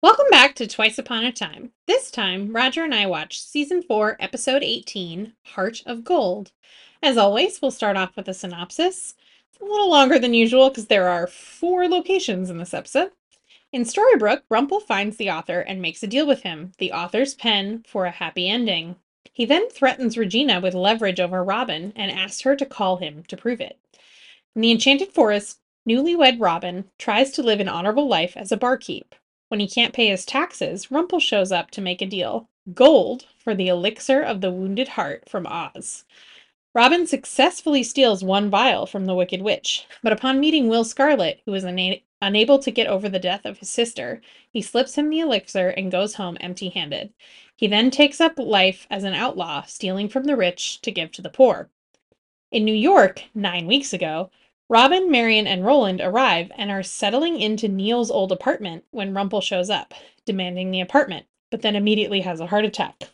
Welcome back to Twice Upon a Time. This time, Roger and I watched Season 4, Episode 18, Heart of Gold. As always, we'll start off with a synopsis. It's a little longer than usual because there are four locations in this episode. In Storybrooke, Rumpel finds the author and makes a deal with him, the author's pen, for a happy ending. He then threatens Regina with leverage over Robin and asks her to call him to prove it. In the Enchanted Forest, newlywed Robin tries to live an honorable life as a barkeep. When he can't pay his taxes, Rumpel shows up to make a deal gold for the elixir of the wounded heart from Oz. Robin successfully steals one vial from the Wicked Witch, but upon meeting Will Scarlet, who is una- unable to get over the death of his sister, he slips him the elixir and goes home empty handed. He then takes up life as an outlaw, stealing from the rich to give to the poor. In New York, nine weeks ago, Robin, Marion, and Roland arrive and are settling into Neil's old apartment when Rumpel shows up, demanding the apartment, but then immediately has a heart attack.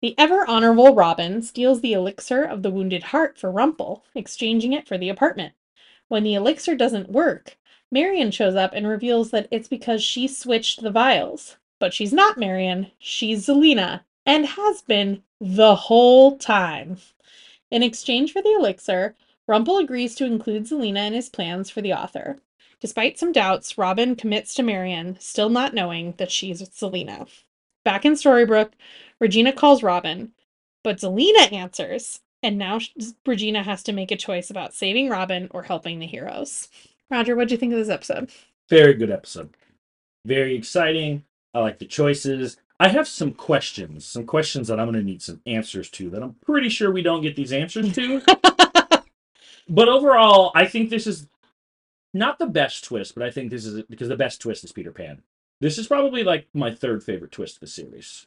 The ever honorable Robin steals the elixir of the wounded heart for Rumpel, exchanging it for the apartment. When the elixir doesn't work, Marion shows up and reveals that it's because she switched the vials. But she's not Marion, she's Zelena, and has been the whole time. In exchange for the elixir, Rumpel agrees to include Zelena in his plans for the author. Despite some doubts, Robin commits to Marion, still not knowing that she's Zelena. Back in Storybrooke, Regina calls Robin, but Zelena answers, and now Regina has to make a choice about saving Robin or helping the heroes. Roger, what do you think of this episode? Very good episode. Very exciting. I like the choices. I have some questions, some questions that I'm going to need some answers to that I'm pretty sure we don't get these answers to. but overall, I think this is not the best twist, but I think this is because the best twist is Peter Pan. This is probably like my third favorite twist of the series.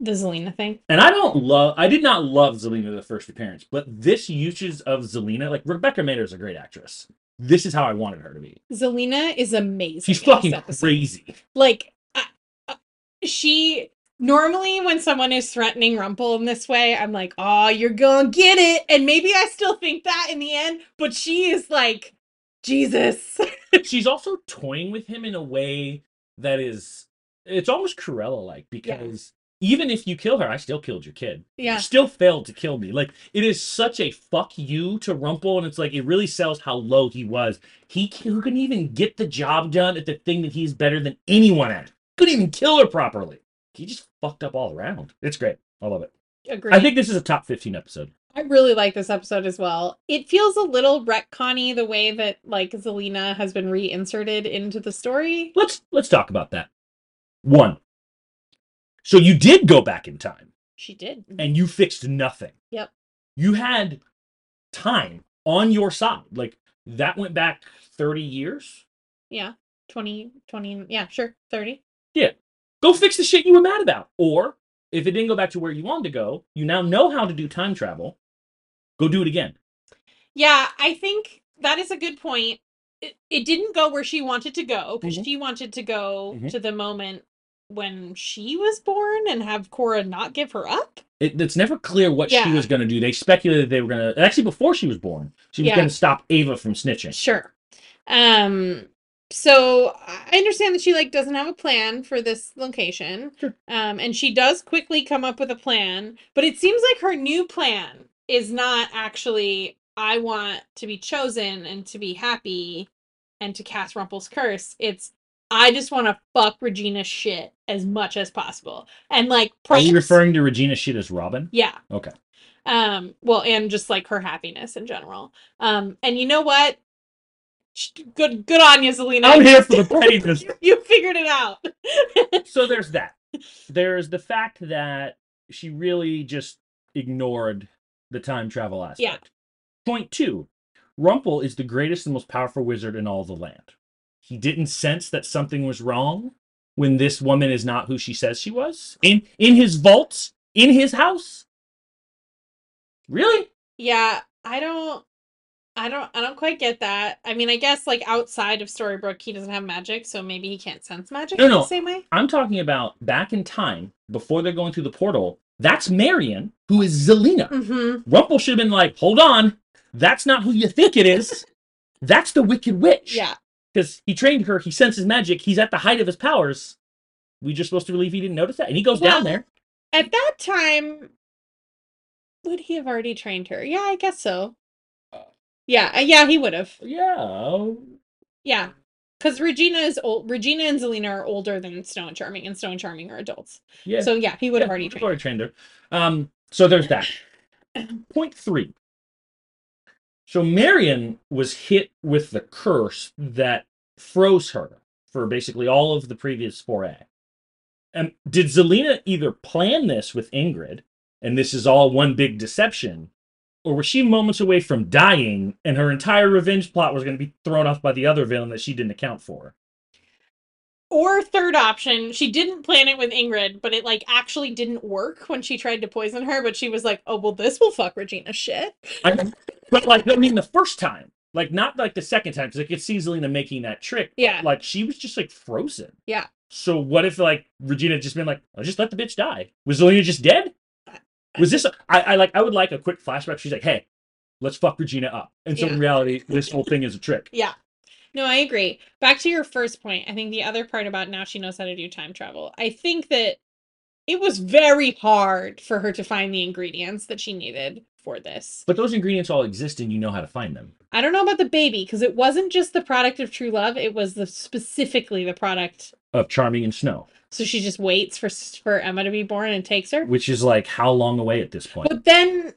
The Zelena thing. And I don't love, I did not love Zelena the first appearance, but this usage of Zelena, like Rebecca Mader is a great actress. This is how I wanted her to be. Zelena is amazing. She's fucking crazy. Like, uh, uh, she normally when someone is threatening Rumple in this way, I'm like, oh, you're gonna get it. And maybe I still think that in the end, but she is like, Jesus. She's also toying with him in a way that is, it's almost Cruella like because even if you kill her, I still killed your kid. Yeah. You still failed to kill me. Like it is such a fuck you to Rumple, and it's like it really sells how low he was. He who couldn't even get the job done at the thing that he's better than anyone at. Couldn't even kill her properly. He just fucked up all around. It's great. I love it. Agreed. I think this is a top 15 episode. I really like this episode as well. It feels a little retconny the way that like Zelena has been reinserted into the story. Let's let's talk about that. One. So you did go back in time. She did. And you fixed nothing. Yep. You had time on your side. Like that went back 30 years. Yeah. 20 20 yeah, sure. 30. Yeah. Go fix the shit you were mad about. Or if it didn't go back to where you wanted to go, you now know how to do time travel. Go do it again. Yeah, I think that is a good point. It, it didn't go where she wanted to go because Mhm. she wanted to go Mhm. to the moment when she was born and have Cora not give her up. It, it's never clear what she was going to do. They speculated they were going to actually before she was born. She was Yeah. going to stop Ava from snitching. Sure. Um so I understand that she like doesn't have a plan for this location. Sure. Um and she does quickly come up with a plan, but it seems like her new plan is not actually I want to be chosen and to be happy and to cast Rumple's curse. It's I just want to fuck Regina's shit as much as possible. And like Are you referring to Regina shit as Robin? yeah. Okay. Um, well, and just like her happiness in general. Um, and you know what? Sh- Good, good on you, Zelena. I'm here for the pettiness. you figured it out. so there's that. There's the fact that she really just ignored the time travel aspect. Yeah. Point two Rumpel is the greatest and most powerful wizard in all the land. He didn't sense that something was wrong when this woman is not who she says she was in in his vaults in his house. Really? yeah, I don't, I don't, I don't quite get that. I mean, I guess like outside of Storybrooke, he doesn't have magic, so maybe he can't sense magic No, in no. the same way. I'm talking about back in time before they're going through the portal. That's Marion, who is Zelena. Mm-hmm. Rumpel should have been like, hold on, that's not who you think it is. That's the Wicked Witch. Yeah. Because he trained her, he senses magic, he's at the height of his powers. we just supposed to believe he didn't notice that? And he goes Well, down there. At that time, would he have already trained her? Yeah, I guess so. Yeah, uh, yeah, he would have. Yeah. Yeah. Because Regina is old. Regina and Zelena are older than Snow and Charming, and Snow and Charming are adults. Yeah. So yeah, he would have Yeah, already trained. already trained her. Um, so there's that. Point three. So Marion was hit with the curse that froze her for basically all of the previous foray. And did Zelena either plan this with Ingrid, and this is all one big deception, or was she moments away from dying, and her entire revenge plot was going to be thrown off by the other villain that she didn't account for? Or third option, she didn't plan it with Ingrid, but it like actually didn't work when she tried to poison her. But she was like, "Oh well, this will fuck Regina shit." I, but like, I mean, the first time, like not like the second time, because I could see Zelena making that trick. but, Yeah. like she was just like frozen. Yeah. So what if like Regina had just been like, "I'll just let the bitch die"? Was Zelena just dead? Was this? I, I like. I would like a quick flashback. She's like, "Hey, let's fuck Regina up," and so in reality, this whole thing is a trick. Yeah. No, I agree. Back to your first point, I think the other part about now she knows how to do time travel. I think that it was very hard for her to find the ingredients that she needed for this. But those ingredients all exist, and you know how to find them. I don't know about the baby because it wasn't just the product of true love; it was the specifically the product. Of Charming and Snow, So she just waits for for Emma to be born and takes her. which is like how long away at this point? But then,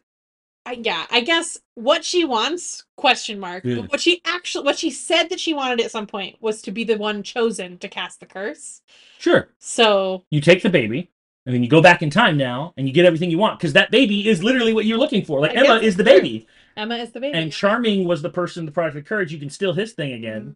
I, yeah, I guess what she wants question mark. Yeah. But what she actually what she said that she wanted at some point was to be the one chosen to cast the curse. Sure, So you take the baby. And then you go back in time now, and you get everything you want because that baby is literally what you're looking for. Like I Emma is the baby. Emma is the baby. and Charming was the person, the product of courage. You can steal his thing again.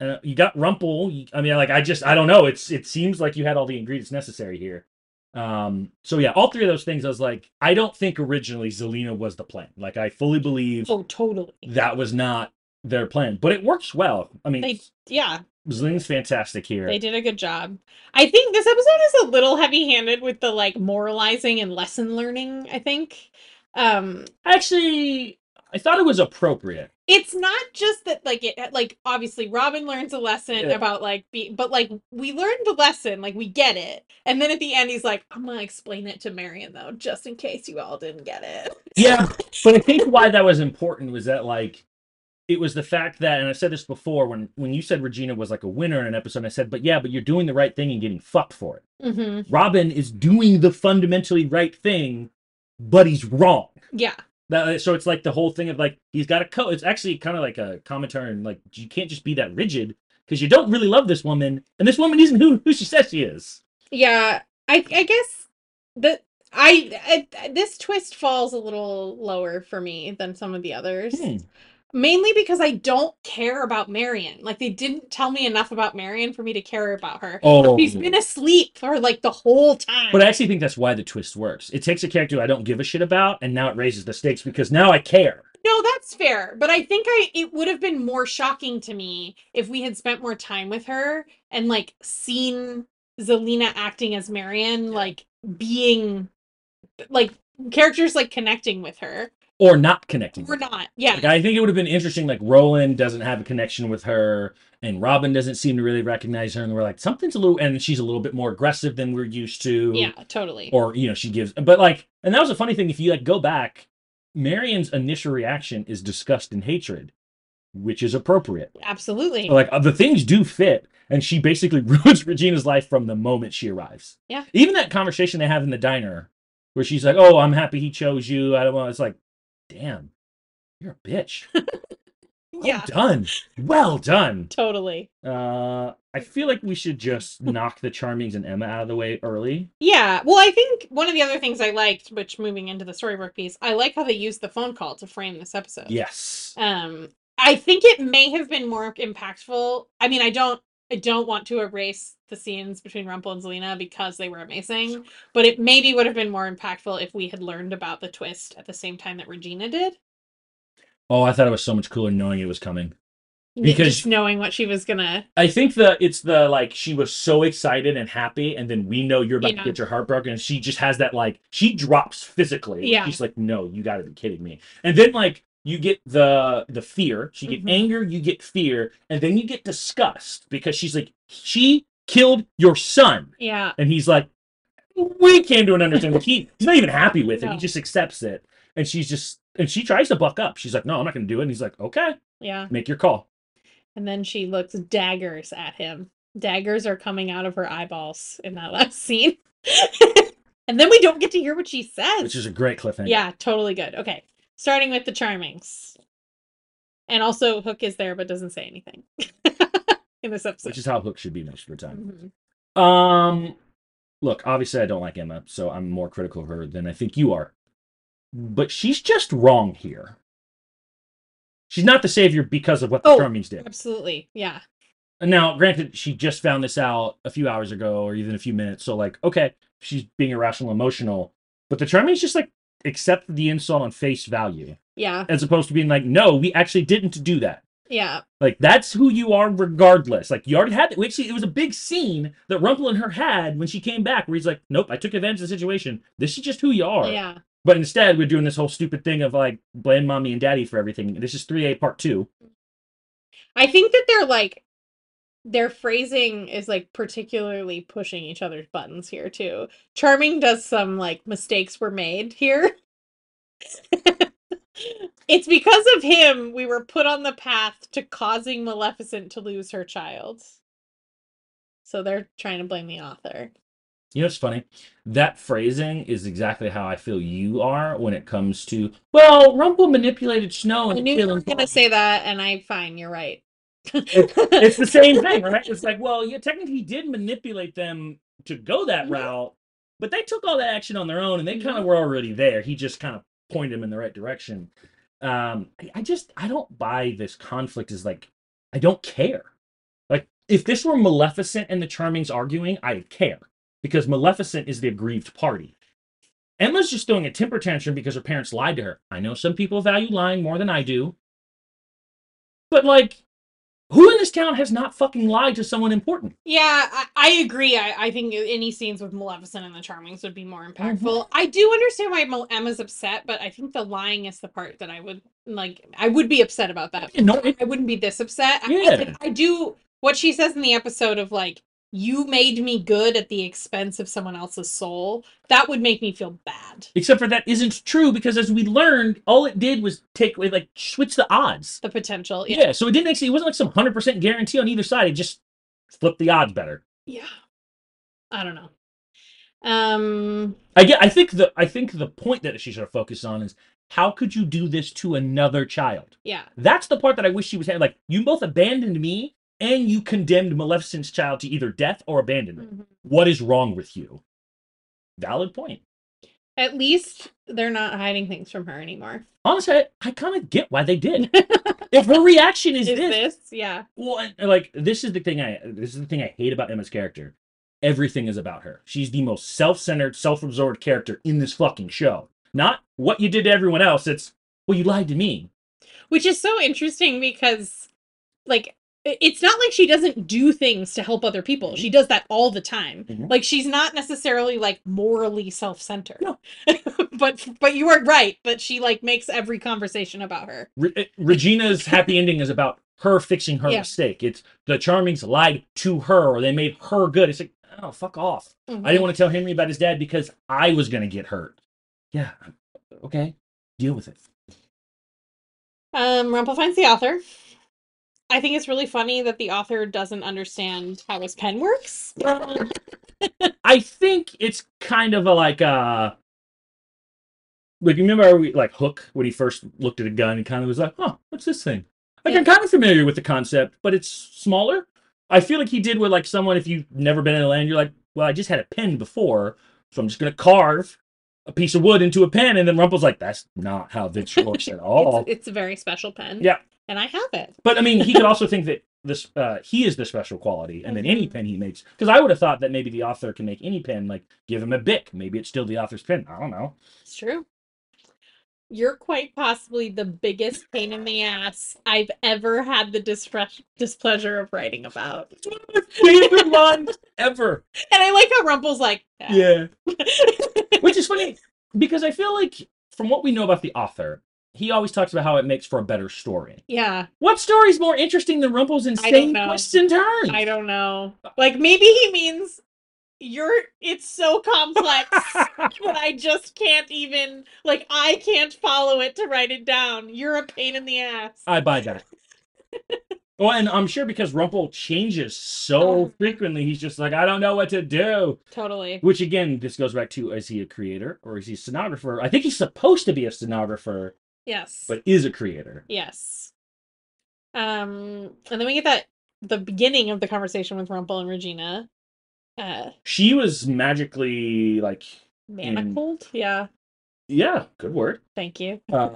Uh, you got Rumple. You, I mean, like I just, I don't know. It's it seems like you had all the ingredients necessary here. Um, so yeah, all three of those things. I was like, I don't think originally Zelena was the plan. Like I fully believe Oh, totally. that was not their plan, but it works well. I mean, They yeah, Zelena's fantastic here. they did a good job. I think this episode is a little heavy-handed with the like moralizing and lesson learning, I think. Um Actually, I thought it was appropriate. it's not just that like it like obviously robin learns a lesson Yeah. about like be but like we learned the lesson like we get it and then at the end he's like i'm gonna explain it to marion though just in case you all didn't get it Yeah, but I think why that was important was that like it was the fact that, and I said this before when when you said Regina was like a winner in an episode, I said, but yeah, but you're doing the right thing and getting fucked for it. mm-hmm. Robin is doing the fundamentally right thing, but he's wrong. yeah That, so it's like the whole thing of like he's got a co. It's actually kind of like a commentary, and like you can't just be that rigid because you don't really love this woman, and this woman isn't who who she says she is. yeah i i guess the I, I this twist falls a little lower for me than some of the others Hmm. Mainly because i don't care about marion like they didn't tell me enough about marion for me to care about her Oh, She's been asleep for like the whole time. But I actually think that's why the twist works. It takes a character I don't give a shit about, and now it raises the stakes because now I care. no, that's fair. But I think I it would have been more shocking to me if we had spent more time with her and like seen Zelina acting as Marion, like being like characters like connecting with her. Or not connecting. Or not. Yeah. Like, I think it would have been interesting. Like Roland doesn't have a connection with her, and Robin doesn't seem to really recognize her, and we're like something's a little, and she's a little bit more aggressive than we're used to. yeah, totally. Or you know she gives, but like, and that was a funny thing. If you like go back, Marion's initial reaction is disgust and hatred, which is appropriate. Absolutely. Like uh, the things do fit, and she basically ruins Regina's life from the moment she arrives. Yeah. Even that conversation they have in the diner, where she's like, "Oh, I'm happy he chose you. I don't know. It's like, damn, you're a bitch. Well yeah. done. Well done. Totally. Uh, I feel like we should just knock the Charmings and Emma out of the way early. Yeah. Well, I think one of the other things I liked, which moving into the Storybrooke piece, I like how they used the phone call to frame this episode. Yes. Um, I think it may have been more impactful. I mean, I don't, I don't want to erase the scenes between Rumple and Zelena because they were amazing, but it maybe would have been more impactful if we had learned about the twist at the same time that Regina did. Oh, I thought it was so much cooler knowing it was coming. Because- just knowing what she was gonna, I think the it's the like she was so excited and happy, and then we know you're about Yeah. to get your heart broken, and she just has that like she drops physically. Yeah. She's like, no, you got to be kidding me. And then like you get the the fear, you get Mhm. anger, you get fear, and then you get disgust because she's like she killed your son. Yeah. And he's like, we came to an understanding. He, he's not even happy with it. No. He just accepts it. And she's just, and she tries to buck up. She's like, no, I'm not going to do it. And he's like, okay, Yeah. make your call. And then she looks daggers at him. Daggers are coming out of her eyeballs in that last scene. and then we don't get to hear what she says. Which is a great cliffhanger. yeah, totally good. Okay. Starting with the Charmings. And also Hook is there but doesn't say anything in this episode. Which is how Hook should be most of the time. Mhm. Um, look, obviously I don't like Emma, so I'm more critical of her than I think you are. But she's just wrong here. She's not the savior because of what the Oh. Charmings did. Absolutely. Yeah. Now, granted, she just found this out a few hours ago, or even a few minutes. So, like, okay, she's being irrational, emotional, but the Charmings just like accept the insult on face value, Yeah. as opposed to being like, no, we actually didn't do that. Yeah. Like that's who you are, regardless. Like you already had. that. Actually, it was a big scene that Rumple and her had when she came back, where he's like, "Nope, I took advantage of the situation. This is just who you are." Yeah. But instead, we're doing this whole stupid thing of like blame mommy and daddy for everything. This is three A part two. I think that they're like their phrasing is like particularly pushing each other's buttons here too. Charming does some like mistakes were made here. it's because of him we were put on the path to causing Maleficent to lose her child. So they're trying to blame the author. You know it's funny? That phrasing is exactly how I feel you are when it comes to well, Rumple manipulated Snow and I knew you were killing. gonna say that, and I fine, you're right. it's the same thing, right? It's like, well, yeah, technically he did manipulate them to go that route, but they took all that action on their own and they kind of were already there. He just kind of pointed them in the right direction. Um, I, I just I don't buy this conflict is like I don't care. Like if this were Maleficent and the Charmings arguing, I'd care because Maleficent is the aggrieved party. Emma's just throwing a temper tantrum because her parents lied to her. I know some people value lying more than I do. But like who in this town has not fucking lied to someone important? Yeah, I, I agree. I, I think any scenes with Maleficent and the Charmings would be more impactful. Mhm. I do understand why Emma's upset, but I think the lying is the part that I would like. I would be upset about that. No, it- I wouldn't be this upset. I- I, Yeah. I do what she says in the episode of like, you made me good at the expense of someone else's soul. That would make me feel bad. except for that isn't true because as we learned, all it did was take away, like switch the odds. The potential. Yeah, Yeah. so it didn't actually it wasn't like some hundred percent guarantee on either side. It just flipped the odds better. Yeah. I don't know. Um. I get I think the I think the point that she should have focused on is how could you do this to another child? Yeah. That's the part that I wish she was saying. Like, you both abandoned me and you condemned Maleficent's child to either death or abandonment. Mhm. What is wrong with you? Valid point. At least they're not hiding things from her anymore. Honestly, I, I kind of get why they did. if her reaction is, Is this, this? Yeah. well, like this is the thing I this is the thing I hate about Emma's character. Everything is about her. She's the most self-centered, self-absorbed character in this fucking show. Not what you did to everyone else. It's well, you lied to me. Which is so interesting because, like, it's not like she doesn't do things to help other people. She does that all the time. Mhm. Like, she's not necessarily like morally self-centered. No. but but you are right that she like makes every conversation about her. Re- uh, Regina's happy ending is about her fixing her Yeah. mistake. It's the Charmings lied to her or they made her good. It's like, oh, fuck off. I didn't want to tell Henry about his dad because I was going to get hurt. Yeah. Okay. Deal with it. Um, Rumpel finds the author. I think it's really funny that the author doesn't understand how his pen works. I think it's kind of a like uh like you remember we like Hook when he first looked at a gun and kind of was like, huh, what's this thing? Like I'm kind of familiar with the concept, but it's smaller. I feel like he did with like someone if you've never been in a land, you're like, well, I just had a pen before, so I'm just gonna carve a piece of wood into a pen, and then Rumple's like, that's not how this works at all. It's, it's a very special pen. Yeah. And I have it. But I mean, he could also think that this uh, he is the special quality, and then any Mhm. pen he makes. Because I would have thought that maybe the author can make any pen, like give him a bic. Maybe it's still the author's pen. I don't know. It's true. You're quite possibly the biggest pain in the ass I've ever had the dispre- displeasure of writing about. It's one of my favorite lines ever. And I like how Rumple's like, Yeah, which is funny because I feel like from what we know about the author, he always talks about how it makes for a better story. Yeah, What story's more interesting than Rumple's insane twists and turns? I don't know. Like maybe he means you're it's so complex that I just can't even like I can't follow it to write it down. You're a pain in the ass. I buy that. well, and I'm sure because Rumple changes so Uh. frequently, he's just like, I don't know what to do. Totally. Which again, this goes back to is he a creator or is he a stenographer? I think he's supposed to be a stenographer, Yes. but is a creator. yes. Um and then we get that the beginning of the conversation with Rumple and Regina. Uh She was magically like, manacled. Yeah. yeah, good word. Thank you. Uh,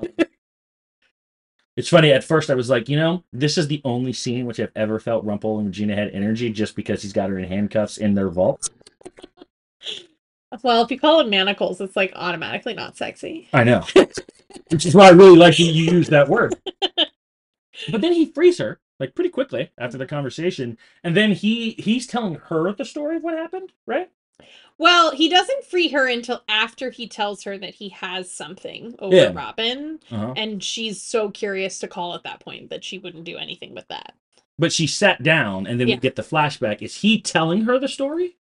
it's funny. At first, I was like, you know, this is the only scene in which I've ever felt Rumple and Regina had energy, just because he's got her in handcuffs in their vault. Well, if you call it manacles, it's like automatically not sexy. I know, which is why I really like you use that word. But then he frees her like pretty quickly after the conversation, and then he he's telling her the story of what happened, right? Well, he doesn't free her until after he tells her that he has something over Yeah. Robin, Uh-huh. and she's so curious to call at that point that she wouldn't do anything with that. But she sat down, and then Yeah. we get the flashback. Is he telling her the story?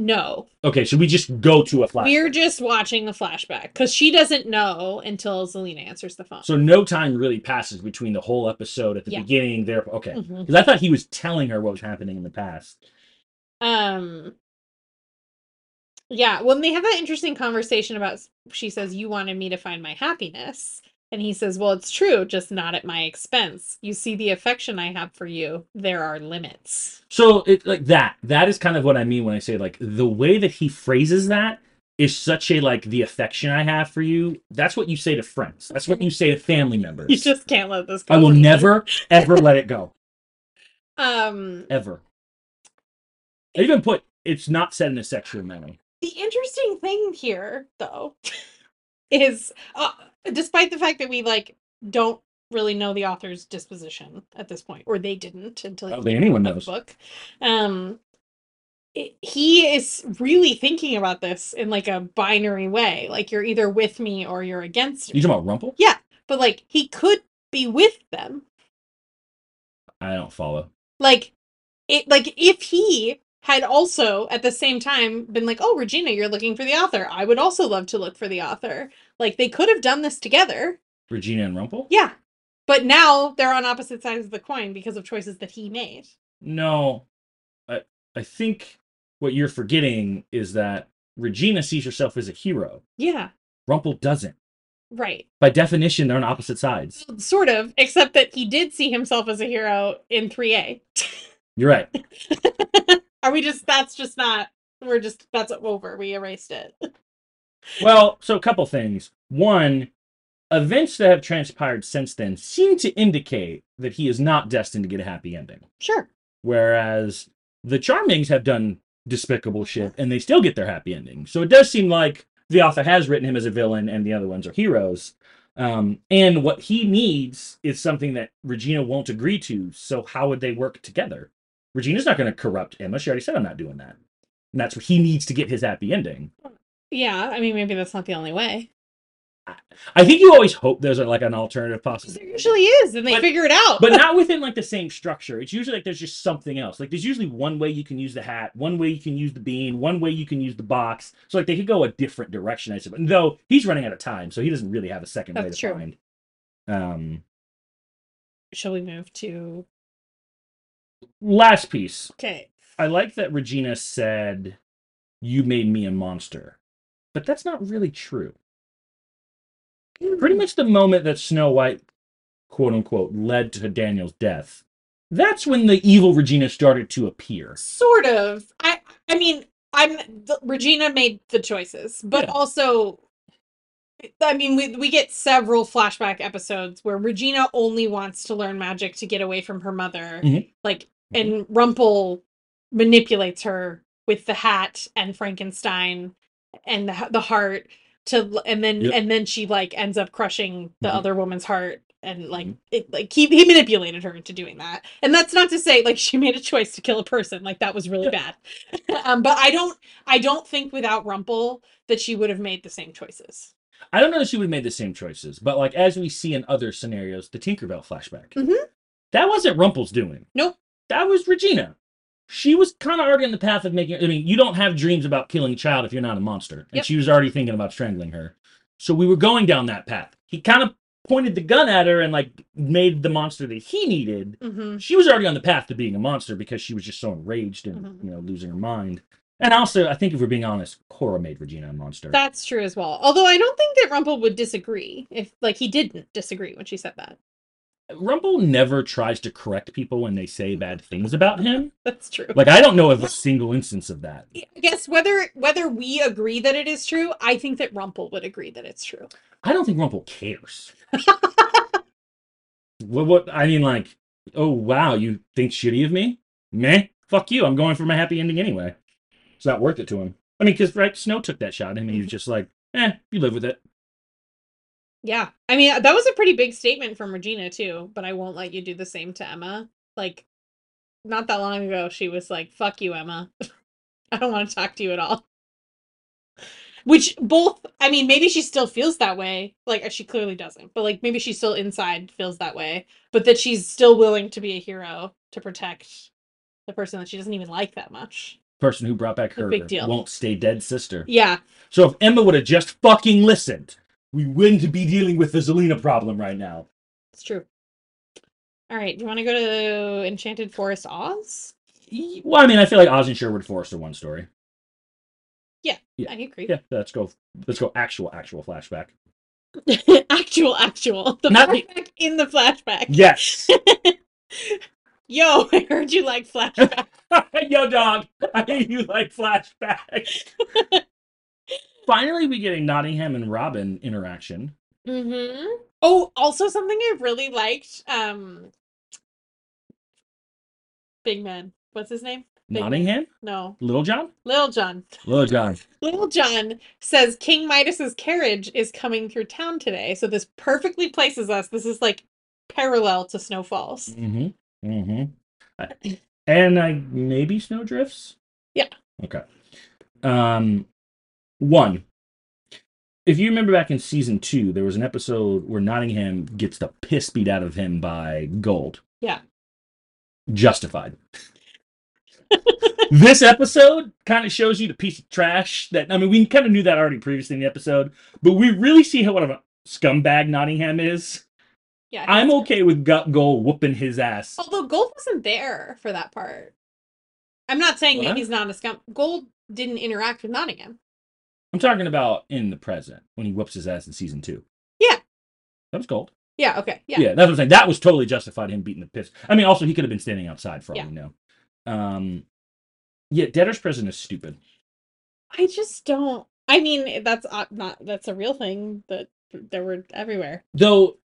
No, Okay, should we just go to a flashback? we're just watching the flashback because she doesn't know until Zelena answers the phone. So no time really passes between the whole episode at the Yeah. beginning. There, okay, because I thought he was telling her what was happening in the past. Um. Yeah, when they have that interesting conversation about, she says, "You wanted me to find my happiness," and he says, "Well, it's true, just not at my expense. You see the affection I have for you. There are limits." So it like that. That is kind of what I mean when I say like the way that he phrases that is such a like the affection I have for you. That's what you say to friends. That's what you say to family members. You just can't let this go. I will never ever let it go Um, ever. I even put it's not said in a sexual manner. the interesting thing here, though, is uh, despite the fact that we like don't really know the author's disposition at this point, or they didn't until anyone wrote the book. Um, it- he is really thinking about this in like a binary way. Like you're either with me or you're against me. You talking about Rumple? Yeah, but like he could be with them. I don't follow. like it like if he had also at the same time been like oh regina you're looking for the author i would also love to look for the author like they could have done this together Regina and Rumple? yeah but now they're on opposite sides of the coin because of choices that he made No. I I think what you're forgetting is that Regina sees herself as a hero. yeah Rumple doesn't. right By definition, they're on opposite sides. sort of except that he did see himself as a hero in 3a You're right. are we just that's just not we're just that's over we erased it Well, so a couple things. One, events that have transpired since then seem to indicate that he is not destined to get a happy ending. sure Whereas the Charmings have done despicable shit and they still get their happy ending. So it does seem like the author has written him as a villain and the other ones are heroes. Um, and what he needs is something that Regina won't agree to. So how would they work together? Regina's not going to corrupt Emma. She already said, I'm not doing that. And that's what he needs to get his happy ending. yeah i mean maybe that's not the only way I think you always hope there's a, like an alternative possibility. there usually is and they But- figure it out but not within like the same structure. It's usually like there's just something else. Like there's usually one way you can use the hat, one way you can use the bean, one way you can use the box. So like they could go a different direction. I suppose. Though he's running out of time, so he doesn't really have a second way That's to true. find. Um, shall we move to last piece. okay I like that Regina said, "You made me a monster," but that's not really true. Pretty hmm. much the moment that Snow White, quote unquote, led to Daniel's death. That's when the evil Regina started to appear. sort of i i mean i'm the, regina made the choices but Yeah. also i mean we, we get several flashback episodes where regina only wants to learn magic to get away from her mother Mhm. like and rumple manipulates her with the hat and frankenstein and the, the heart to and then Yep. and then she like ends up crushing the Mhm. other woman's heart and like Mhm. it like he, he manipulated her into doing that and that's not to say like she made a choice to kill a person like that was really bad um but i don't i don't think without rumple that she would have made the same choices I don't know if she would have made the same choices, but like as we see in other scenarios, the Tinkerbell flashback. Mhm. That wasn't Rumple's doing. Nope. That was Regina. She was kind of already on the path of making. I mean, you don't have dreams about killing a child if you're not a monster, and Yep. she was already thinking about strangling her. So we were going down that path. He kind of pointed the gun at her and like made the monster that he needed. hmm She was already on the path to being a monster because she was just so enraged and Mhm. you know losing her mind. And also, I think if we're being honest, Cora made Regina a monster. That's true as well. Although I don't think that Rumple would disagree if, like, he didn't disagree when she said that. Rumple never tries to correct people when they say mm-hmm. bad things about him. That's true. Like I don't know of a single instance of that. I guess whether whether we agree that it is true, I think that Rumple would agree that it's true. I don't think Rumple cares. what? What? I mean, like, oh wow, you think shitty of me? Meh. Fuck you. I'm going for my happy ending anyway. It's not worth it to him. I mean, because right, Snow took that shot and he was just like, eh, you live with it. Yeah. I mean, that was a pretty big statement from Regina too, but I won't let you do the same to Emma. Like not that long ago she was like, "Fuck you, Emma. I don't want to talk to you at all." Which both, I mean, maybe she still feels that way. Like she clearly doesn't, but like maybe she still inside feels that way, but that she's still willing to be a hero to protect the person that she doesn't even like that much. Person who brought back her big deal. won't stay dead sister. Yeah. So if Emma would have just fucking listened, we wouldn't be dealing with the Zelena problem right now. It's true. All right, do you want to go to Enchanted Forest Oz? Well, I mean, I feel like Oz and Sherwood Forest are one story. Yeah. yeah. I agree. Yeah, let's go. Let's go. Actual, actual flashback. actual, actual. The Not the- flashback in the flashback. Yes. Yo, I heard you like flashback. Yo, dog. I hate you like flashbacks. Finally, we get a Nottingham and Robin interaction. mm-hmm. Oh, also something I really liked. Um, Big Man. What's his name? Big Man. Nottingham? No, Little John? Little John. Little John. Little John says King Midas's carriage is coming through town today. So this perfectly places us. This is like parallel to Snow Falls. Mm-hmm. Mm-hmm. And I maybe snowdrifts? Yeah. Okay. Um one. If you remember back in season two, there was an episode where Nottingham gets the piss beat out of him by Gold. Yeah. Justified. this episode kind of shows you the piece of trash that I mean we kind of knew that already previously in the episode, but we really see how what a scumbag Nottingham is. Yeah. I'm okay with Gut Gold whooping his ass. Although Gold wasn't there for that part. I'm not saying that What? he's not a scum. Gold didn't interact with Nottingham. I'm talking about in the present when he whoops his ass in season two. Yeah. That was gold. Yeah, okay. Yeah. Yeah, that's what I'm saying. That was totally justified him beating the piss. I mean, also he could have been standing outside for all Yeah. we know. Um, yeah, debtor's prison is stupid. I just don't. I mean, that's uh, not that's a real thing that there were everywhere. Though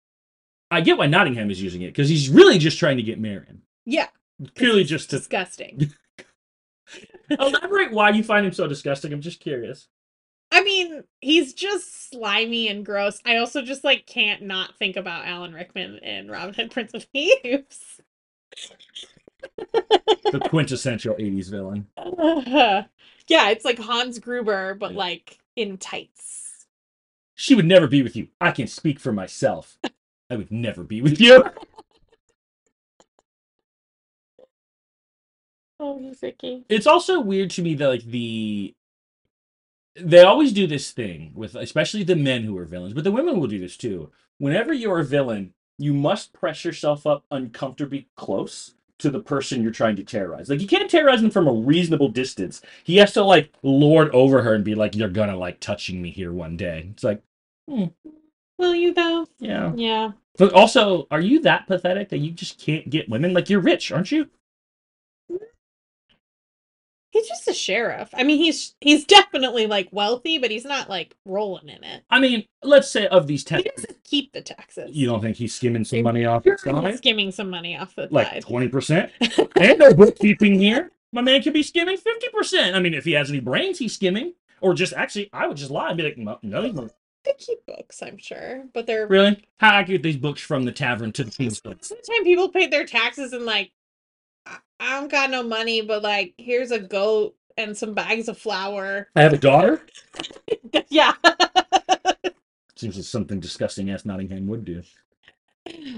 I get why Nottingham is using it because he's really just trying to get Marion. Yeah. Purely just to disgusting. elaborate why you find him so disgusting. I'm just curious. I mean, he's just slimy and gross. I also just like can't not think about Alan Rickman in Robin Hood Prince of Thieves. The quintessential 80s villain. yeah, it's like Hans Gruber, but like in tights. She would never be with you. I can speak for myself. I would never be with you. Oh, Ricky. it's also weird to me that like the they always do this thing with especially the men who are villains but the women will do this too. Whenever you're a villain you must press yourself up uncomfortably close to the person you're trying to terrorize. Like you can't terrorize him from a reasonable distance. He has to like lord over her and be like you're gonna like touching me here one day. It's like hmm. Will you though? yeah Yeah. but also are you that pathetic that you just can't get women like you're rich aren't you He's just a sheriff. I mean, he's he's definitely like wealthy, but he's not like rolling in it. i mean let's say of these 10 He doesn't keep the taxes. you don't think he's skimming some money off the He's side skimming some money off the like twenty percent. and no bookkeeping here. My man could be skimming fifty percent. I mean, if he has any brains, he's skimming. Or just actually, I would just lie and be like, no, no he's not. They keep books, I'm sure, but they're really. How accurate these books from the tavern to the king's of people pay their taxes and like, I, I don't got no money, but like, here's a goat and some bags of flour. I have a daughter. yeah. Seems like something disgusting ass Nottingham would do.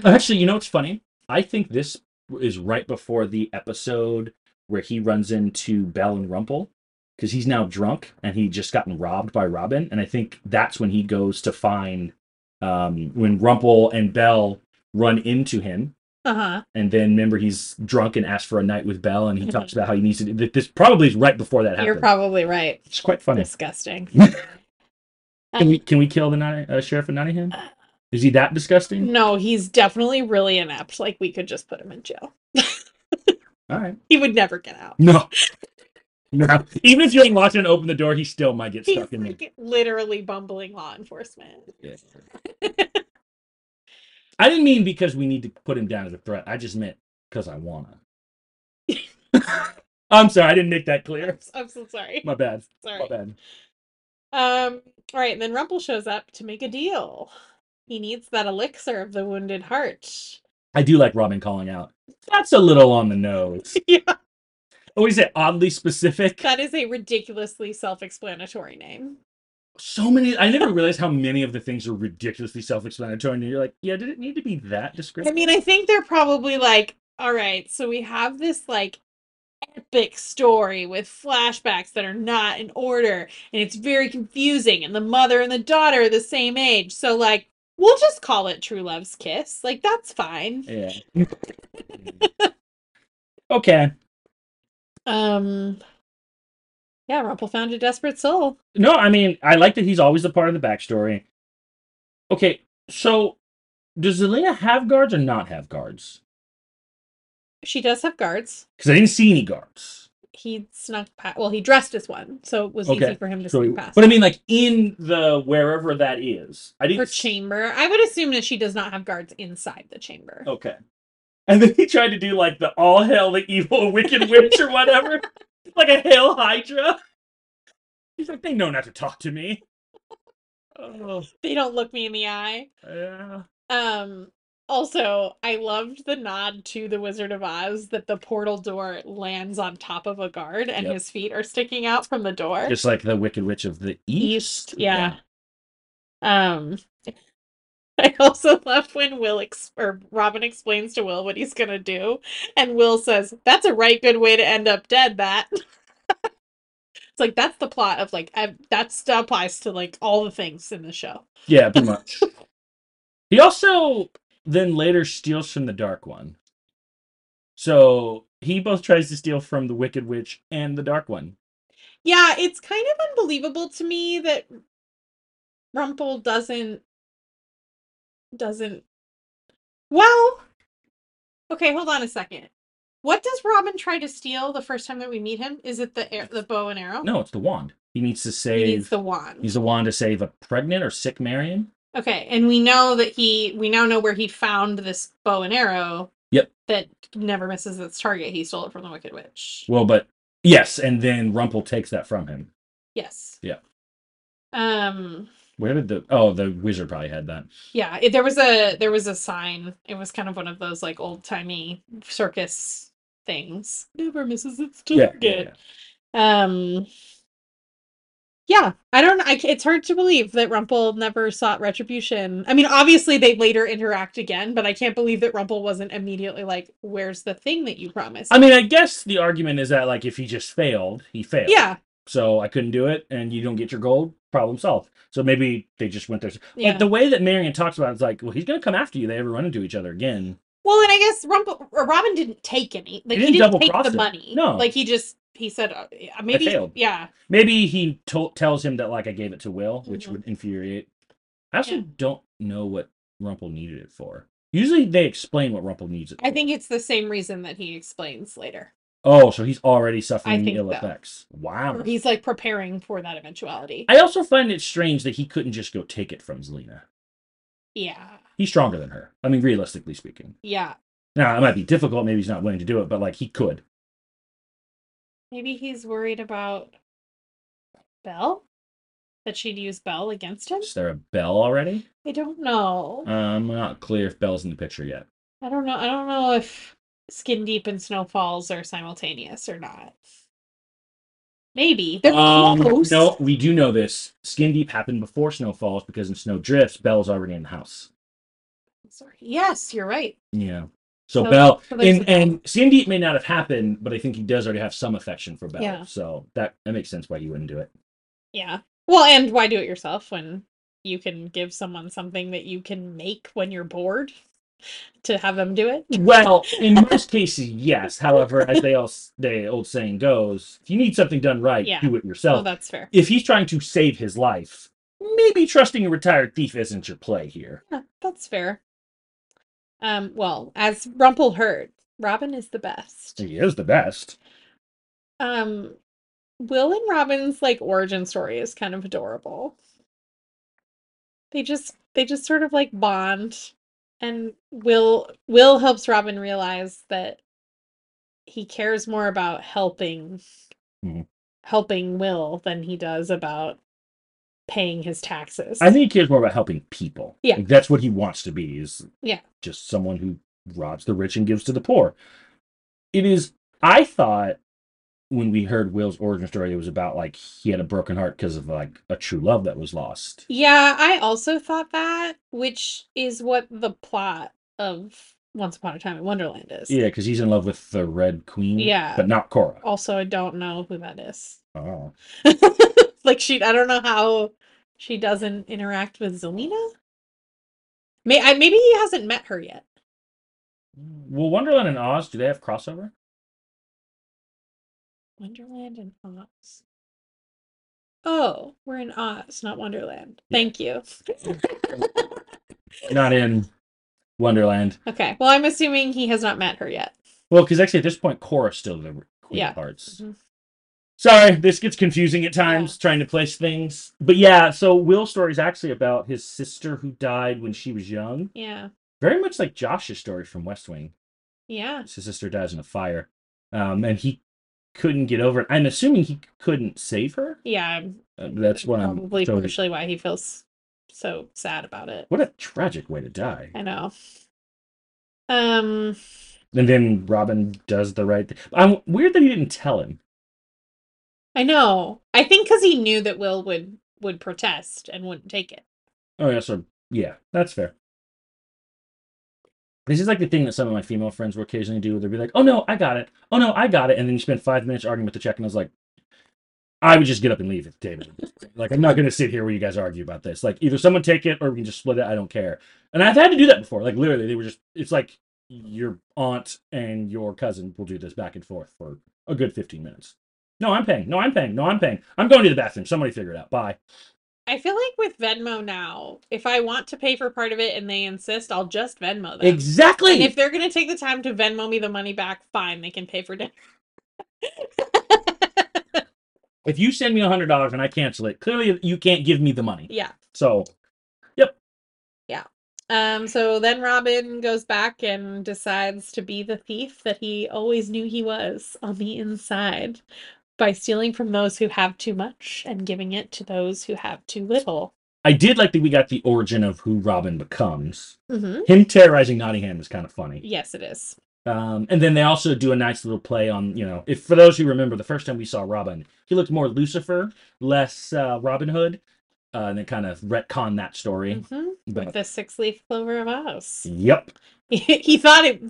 Actually, you know what's funny? I think this is right before the episode where he runs into Belle and Rumple because he's now drunk and he just gotten robbed by Robin, and I think that's when he goes to find um, when Rumple and Belle run into him, Uh huh. and then remember he's drunk and asks for a night with Belle, and he talks about how he needs to. do This probably is right before that You're probably right. it's quite funny. Disgusting. Can we can we kill the uh, sheriff of Nottingham? Is he that disgusting? No, he's definitely really inept. Like we could just put him in jail. All right. He would never get out. No. No. Even if you unlock it and open the door, he still might get He's stuck in there. literally bumbling law enforcement. I didn't mean because we need to put him down as a threat. I just meant because I wanna. I'm sorry, I didn't make that clear. I'm, I'm so sorry. My bad. Sorry. My bad. Um. All right, and then Rumple shows up to make a deal. He needs that elixir of the wounded heart. I do like Robin calling out. That's a little on the nose. yeah, Oh, is it oddly specific? that is a ridiculously self-explanatory name. So many. I never realized how many of the things are ridiculously self-explanatory. And you're like, yeah, did it need to be that descriptive? I mean, I think they're probably like, all right, so we have this like epic story with flashbacks that are not in order, and it's very confusing, and the mother and the daughter are the same age. So, like, we'll just call it True Love's Kiss. Like, that's fine. Yeah. okay. Um, yeah, Rumple found a desperate soul. No, I mean, I like that he's always a part of the backstory. Okay, so does Zelena have guards or not have guards? She does have guards. Because I didn't see any guards. He snuck past. Well, he dressed as one, so it was Okay, easy for him to So, sneak past. but I mean, like in the wherever that is, I didn't. her chamber. I would assume that she does not have guards inside the chamber. Okay. And then he tried to do like the all hail the evil wicked witch or whatever, like a hail hydra. He's like, they know not to talk to me. Oh, They don't look me in the eye. yeah. Um. Also, I loved the nod to the Wizard of Oz that the portal door lands on top of a guard and Yep. his feet are sticking out from the door. Just like the wicked witch of the east. East, yeah. Um. I also love when Will ex- or Robin explains to Will what he's gonna do, and Will says, "That's a right good way to end up dead." That it's like that's the plot of like I, that's that applies to like all the things in the show. Yeah, pretty much. he also then later steals from the Dark One. So he both tries to steal from the Wicked Witch and the Dark One. Yeah, it's kind of unbelievable to me that Rumple doesn't doesn't well okay hold on a second what does robin try to steal the first time that we meet him is it the air, the bow and arrow No, it's the wand. He needs to save. he needs the wand He's the wand to save a pregnant or sick Marion. okay and we know that he we now know where he found this bow and arrow Yep. that never misses its target he stole it from the wicked witch Well, but yes, and then Rumple takes that from him. yes Yeah. um Where did the oh the wizard probably had that. Yeah, it, there was a there was a sign. It was kind of one of those like old timey circus things. Never misses its Yeah, target. yeah, yeah. Um. Yeah, I don't. I, it's hard to believe that Rumple never sought retribution. I mean, obviously they later interact again, but I can't believe that Rumple wasn't immediately like, "Where's the thing that you promised?" I mean, I guess the argument is that like if he just failed, he failed. yeah, So I couldn't do it, and you don't get your gold. Problem solved. So maybe they just went there. yeah. Like the way that Marion talks about it, it's like, well, he's gonna come after you. They ever run into each other again. Well, and I guess Rumple or Robin didn't take any. Like he didn't didn't, double take the it. money. No. like he just he said uh, maybe yeah. Maybe he to- tells him that like I gave it to Will, which Mhm. would infuriate. I actually Yeah. don't know what Rumple needed it for. Usually they explain what Rumple needs it. I for. think it's the same reason that he explains later. Oh, so he's already suffering the ill so. effects. Wow. He's like preparing for that eventuality. I also find it strange that he couldn't just go take it from Zelena. yeah. He's stronger than her. I mean, realistically speaking. Yeah. Now it might be difficult. Maybe he's not willing to do it, but like he could. Maybe he's worried about Belle? That she'd use Belle against him? Is there a bell already? I don't know. Uh, I'm not clear if Belle's in the picture yet. I don't know. I don't know if Skin Deep and Snowfalls are simultaneous or not. Maybe. They're Um, close. no, we do know this. Skin deep happened before snow falls because in snow drifts, Belle's already in the house. Sorry. Yes, you're right. Yeah. So, So- Belle so and a- and Skin deep may not have happened, but I think he does already have some affection for Belle. Yeah. So that that makes sense why you wouldn't do it. Yeah. Well, and why do it yourself when you can give someone something that you can make when you're bored to have them do it? Well, in most cases, yes. However, as they all the old saying goes, if you need something done right, Yeah. do it Oh, yourself. that's fair. if he's trying to save his life, maybe trusting a retired thief isn't your play here. Yeah, that's fair. Um, well, as Rumple heard, Robin is the best. He is the best. Um, Will and Robin's like origin story is kind of adorable. They just they just sort of like bond and Will Will helps Robin realize that he cares more about helping Mhm. helping Will than he does about paying his taxes. I think he cares more about helping people. Yeah. Like, that's what he wants to be. Is Yeah. just someone who robs the rich and gives to the poor. It is. I thought when we heard Will's origin story, it was about like he had a broken heart because of like a true love that was lost. Yeah, I also thought that, which is what the plot of Once Upon a Time in Wonderland is. Yeah, because he's in love with the Red Queen. Yeah. but not Cora. Also, I don't know who that is. Oh. like she, I don't know how she doesn't interact with Zelena. May I, maybe he hasn't met her yet. Well, Wonderland and Oz, do they have crossover? Wonderland and Oz. Oh, we're in Oz, not Wonderland. Yeah. Thank you. Not in Wonderland. Okay, well, I'm assuming he has not met her yet. Well, because actually at this point, Cora's still the Queen Yeah. of Hearts. Mhm. Sorry, this gets confusing at times trying to place things. But yeah, so Will's story is actually about his sister who died when she was young. Yeah, Very much like Josh's story from West Wing. yeah. His sister dies in a fire. Um, and he couldn't get over it. I'm assuming he couldn't save her. Yeah, Uh, that's what I'm. probably so- partially why he feels so sad about it. what a tragic way to die. I know. Um, And then Robin does the right thing. I'm weird that he didn't tell him. I know. I think because he knew that Will would would protest and wouldn't take it. Oh yeah, so yeah, that's fair. This is like the thing that some of my female friends will occasionally do. They'll be like, "Oh no, I got it. Oh no, I got it," and then you spend five minutes arguing with the check, and I was like, "I would just get up and leave it, David. like, I'm not going to sit here where you guys argue about this. Like, either someone take it or we can just split it. I don't care." And I've had to do that before. Like, literally, they were just. It's like your aunt and your cousin will do this back and forth for a good 15 minutes. No, I'm paying. No, I'm paying. No, I'm paying. I'm going to the bathroom. Somebody figure it out. Bye. I feel like with Venmo now, if I want to pay for part of it and they insist, I'll just Venmo them. Exactly. And if they're gonna take the time to Venmo me the money back, fine, they can pay for dinner. If you send me a hundred dollars and I cancel it, clearly you can't give me the money. yeah. So yep. Yeah. Um, so then Robin goes back and decides to be the thief that he always knew he was on the inside by stealing from those who have too much and giving it to those who have too little. I did like that we got the origin of who Robin becomes. Mm-hmm. Him terrorizing Nottingham is kind of funny. Yes, it is. Um, and then they also do a nice little play on, you know, if for those who remember the first time we saw Robin, he looked more Lucifer, less uh, Robin Hood, uh, and they kind of retcon that story. hmm But With the six leaf clover of Oz. yep, he thought it.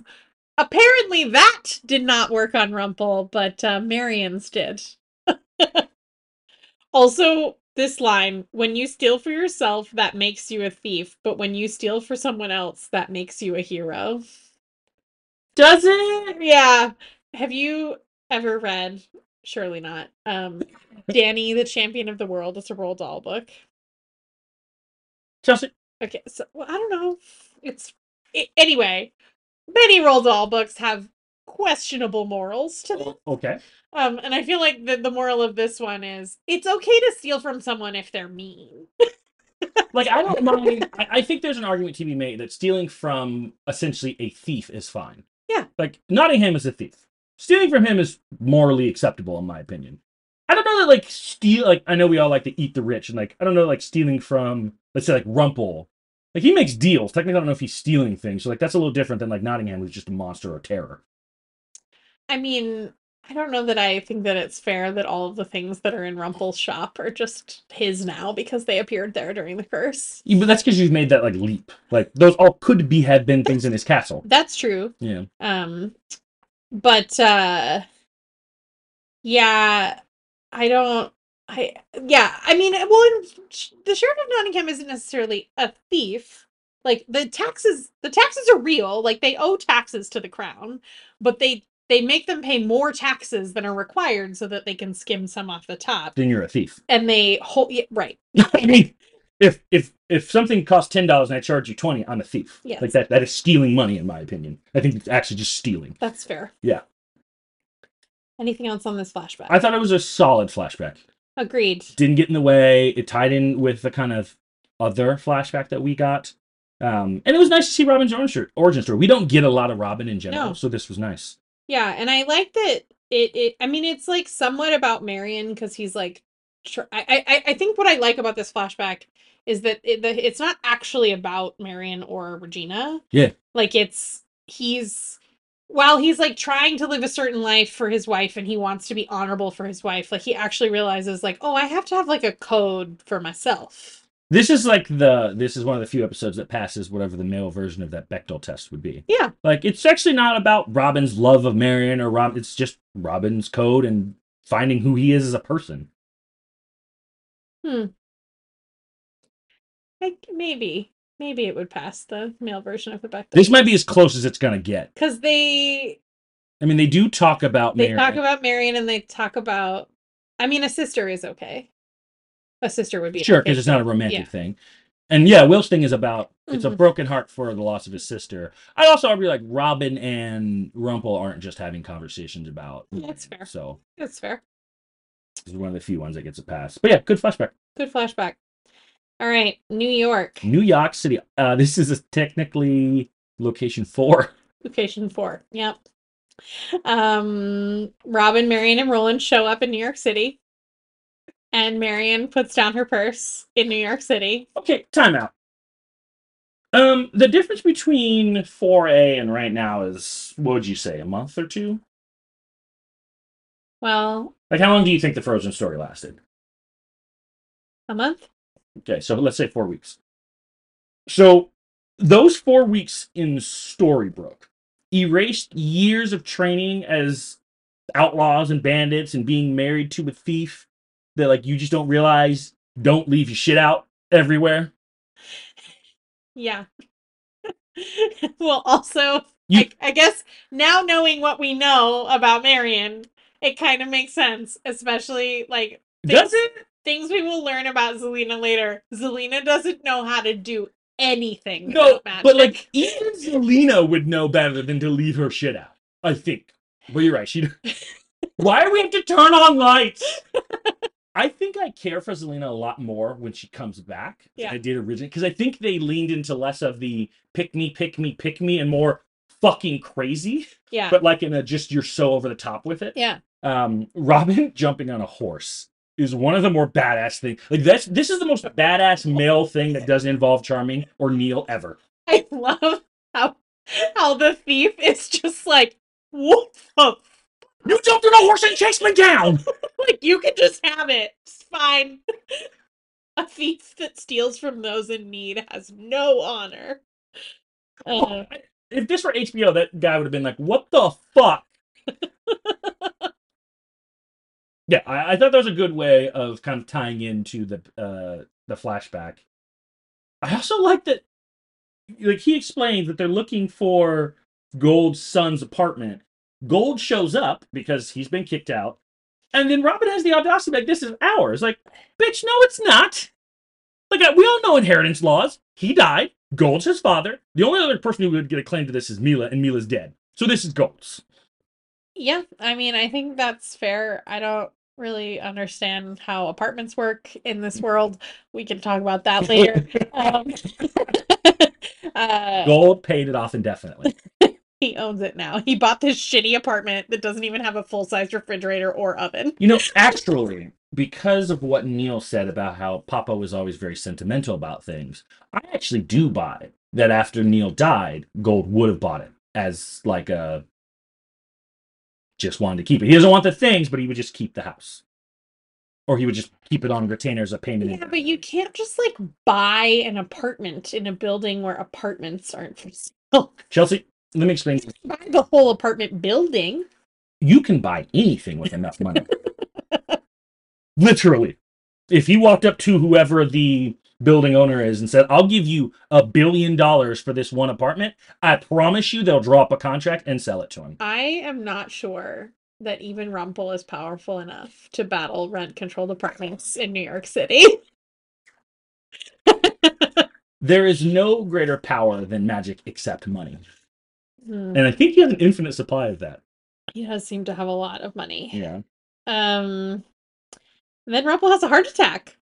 Apparently, that did not work on Rumple, but uh, Marian's did. also, this line when you steal for yourself, that makes you a thief, but when you steal for someone else, that makes you a hero. does it? Yeah. Have you ever read, surely not, um, Danny, the Champion of the World? It's a Roald Dahl book. Chelsea, Okay, so well, I don't know. It's i anyway. Many Roald Dahl books have questionable morals to them. okay. Um, and I feel like the, the moral of this one is it's okay to steal from someone if they're mean. Like I don't mind. I, I think there's an argument to be made that stealing from essentially a thief is fine. Yeah. Like Nottingham is a thief. Stealing from him is morally acceptable in my opinion. I don't know that like steal like I know we all like to eat the rich and like I don't know like stealing from let's say like Rumple. Like he makes deals. Technically I don't know if he's stealing things. So like that's a little different than like Nottingham who's just a monster or terror. I mean, I don't know that I think that it's fair that all of the things that are in Rumple's shop are just his now because they appeared there during the curse. Yeah, but that's because you've made that like leap. Like those all could be have been things in his castle. That's true. Yeah. Um, but uh, yeah, I don't. I yeah, I mean, uh, well, in, the sheriff of Nottingham isn't necessarily a thief. Like the taxes, the taxes are real. Like they owe taxes to the crown, but they they make them pay more taxes than are required so that they can skim some off the top. Then you're a thief. And they hold yeah, right. I mean, if if if something costs ten dollars and I charge you twenty, I'm a thief. Yes. Like that that is stealing money in my opinion. I think it's actually just stealing. That's fair. Yeah. Anything else on this flashback? I thought it was a solid flashback. Agreed. Didn't get in the way. It tied in with the kind of other flashback that we got. Um, and it was nice to see Robin's origin origin story. We don't get a lot of Robin in general, No. so this was nice. Yeah, and I like that it. It. I mean, it's like somewhat about Marian because he's like. Tr- I, I. I think what I like about this flashback is that it, the, it's not actually about Marian or Regina. Yeah. Like it's he's while he's like trying to live a certain life for his wife and he wants to be honorable for his wife. Like he actually realizes like, oh, I have to have like a code for myself. This is like the this is one of the few episodes that passes whatever the male version of that Bechdel test would be. Yeah. Like it's actually not about Robin's love of Marian or Rob. It's just Robin's code and finding who he is as a person. Hmm. Like maybe. Maybe it would pass the male version of the Bechdel. This might be as close as it's gonna get. because they I mean, they do talk about they Marian. talk about Marian and they talk about I mean a sister is okay. A sister would be sure okay, because it's not a romantic yeah. thing. And yeah, Will's thing is about it's a Mhm. broken heart for the loss of his sister. I also argue like Robin and Rumpel aren't just having conversations about. Yeah, that's fair. So That's fair. this is one of the few ones that gets a pass. But yeah, good flashback. Good flashback. All right, New York, New York City. Uh, this is technically location four. location four. Yep. Um, Robin, Marian, and Roland show up in New York City, and Marian puts down her purse in New York City. Okay, timeout. Um, the difference between 4A and right now is what would you say, a month or two? Well, Like how long do you think the Frozen story lasted? a month. Okay, so let's say four weeks. So those four weeks in Storybrooke erased years of training as outlaws and bandits and being married to a thief that like you just don't realize don't leave your shit out everywhere. Yeah. well, also, You- I, I guess now knowing what we know about Marian, it kind of makes sense, especially like Does it? Things we will learn about Zelena later. Zelena doesn't know how to do anything. No, but like even Zelena would know better than to leave her shit out. I think. But you're right. She. Why do we have to turn on lights? I think I care for Zelena a lot more when she comes back. than Yeah. I did originally because I think they leaned into less of the pick me, pick me, pick me, and more fucking crazy. yeah, But like in a just you're so over the top with it. yeah, Um, Robin jumping on a horse is one of the more badass things. Like that's this is the most badass male thing that doesn't involve Charming or Neal ever. I love how how the thief is just like what the You jumped on a horse and chased me down. like you can just have it. It's fine. A thief that steals from those in need has no honor. Uh, if this were HBO, that guy would have been like, "What the fuck?" yeah, I, I thought that was a good way of kind of tying into the uh, the flashback. I also like that, like he explains that they're looking for Gold's son's apartment. Gold shows up because he's been kicked out, and then Robin has the audacity like, "This is ours." Like, bitch, no, it's not. Like we all know inheritance laws. He died. Gold's his father. The only other person who would get a claim to this is Mila, and Mila's dead. So this is Gold's. yeah, I mean, I think that's fair. I don't really understand how apartments work in this world. We can talk about that later. um, uh, Gold paid it off indefinitely. he owns it now. He bought this shitty apartment that doesn't even have a full size refrigerator or oven. You know, actually, because of what Neal said about how Papa was always very sentimental about things, I actually do buy that after Neal died, Gold would have bought it as like a just wanted to keep it. He doesn't want the things, but he would just keep the house. Or he would just keep it on retainer as a payment. Yeah, but you can't just like buy an apartment in a building where apartments aren't for sale. Chelsea, let me explain. Buy the whole apartment building. You can buy anything with enough money. Literally. If you walked up to whoever the building owner is and said, I'll give you a billion dollars for this one apartment, I promise you they'll draw up a contract and sell it to him. I am not sure that even Rumpel is powerful enough to battle rent controlled apartments in New York City. There is no greater power than magic except money. Hmm. And I think he has an infinite supply of that. He does seem to have a lot of money. Yeah. Um, then Rumpel has a heart attack.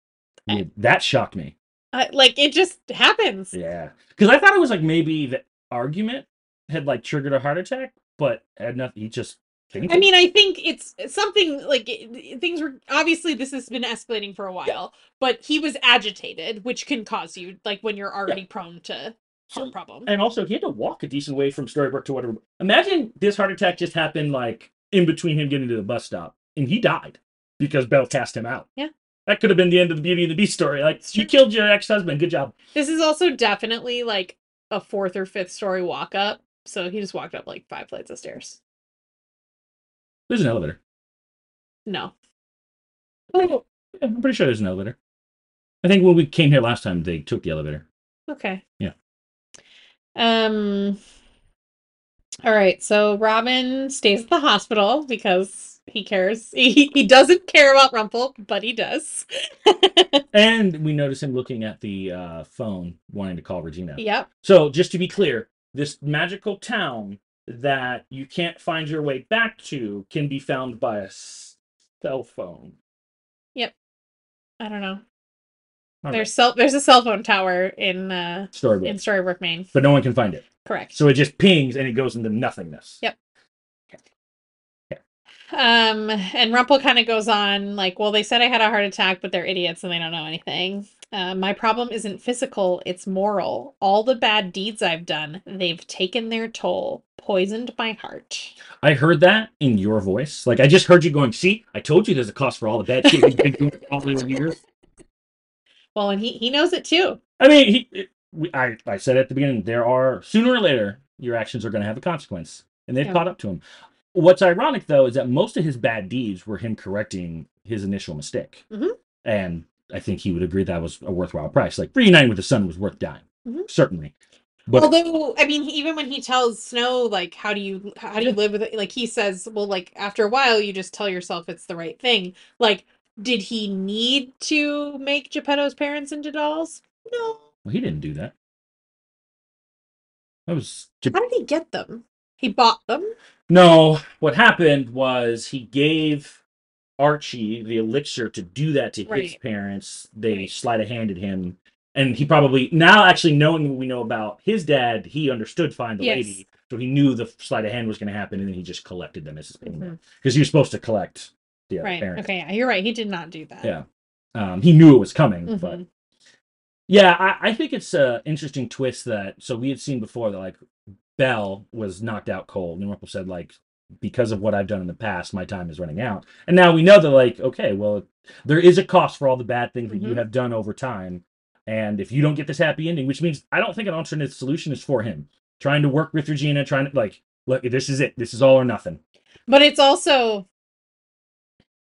Yeah, that shocked me. Uh, like it just happens. Yeah. Because I thought it was like maybe the argument had like triggered a heart attack, but had nothing. He just fainted. I mean, I think it's something like things were obviously this has been escalating for a while, but he was agitated, which can cause you like when you're already prone to heart So- problems. and also he had to walk a decent way from Storybrooke to whatever. Imagine this heart attack just happened like in between him getting to the bus stop, and he died because Belle cast him out. Yeah. That could have been the end of the Beauty and the Beast story. Like you killed your ex-husband. Good job. This is also definitely like a fourth or fifth story walk up, so he just walked up like five flights of stairs. There's an elevator. No, Oh, I'm pretty sure there's an elevator. I think when we came here last time, they took the elevator. okay, Yeah. Um. All right, so Robin stays at the hospital because he cares. He he doesn't care about Rumple, but he does. And we notice him looking at the uh, phone, wanting to call Regina. yep. So, just to be clear, this magical town that you can't find your way back to can be found by a cell phone. Yep. I don't know. All There's cell there's a cell phone tower in uh Storybrooke. in Storybrooke, Maine. but no one can find it. Correct. So it just pings and it goes into nothingness. Yep. Um, and Rumpel kind of goes on like, well, they said I had a heart attack, but they're idiots and they don't know anything. Uh, my problem isn't physical, it's moral. All the bad deeds I've done, they've taken their toll, poisoned my heart. I heard that in your voice. Like I just heard you going, "See, I told you there's a cost for all the bad shit you've been doing all these years." Well, and he, he knows it too. I mean, he, it, we, I, I said at the beginning, there are sooner or later your actions are going to have a consequence, and they've Yeah. caught up to him. What's ironic though is that most of his bad deeds were him correcting his initial mistake, Mhm. and I think he would agree that was a worthwhile price. Like reuniting with his son was worth dying, Mhm. certainly. But Although, I mean, even when he tells Snow, like, how do you how do you live with it? Like he says, well, like after a while, you just tell yourself it's the right thing. Like, did he need to make Geppetto's parents into dolls? No. well, he didn't do that. That was How did he get them? He bought them. No, what happened was he gave Archie the elixir to do that to his parents. They Right. sleight of handed him. And he probably, now actually knowing what we know about his dad, he understood find the Yes. lady. So he knew the sleight of hand was going to happen and then he just collected them as his payment. Mhm. Because he was supposed to collect the other Right. parents. Okay. Yeah, you're right. He did not do that. Yeah. Um, he knew it was coming, but Mhm. yeah, I, I think it's an interesting twist that so we had seen before that like Belle was knocked out cold, and Rumpel said like because of what I've done in the past, my time is running out, and now we know that like okay, well there is a cost for all the bad things that you Mhm. have done over time, and if you don't get this happy ending, which means I don't think an alternate solution is for him. Trying to work with Regina, trying to like look, this is it, this is all or nothing. But it's also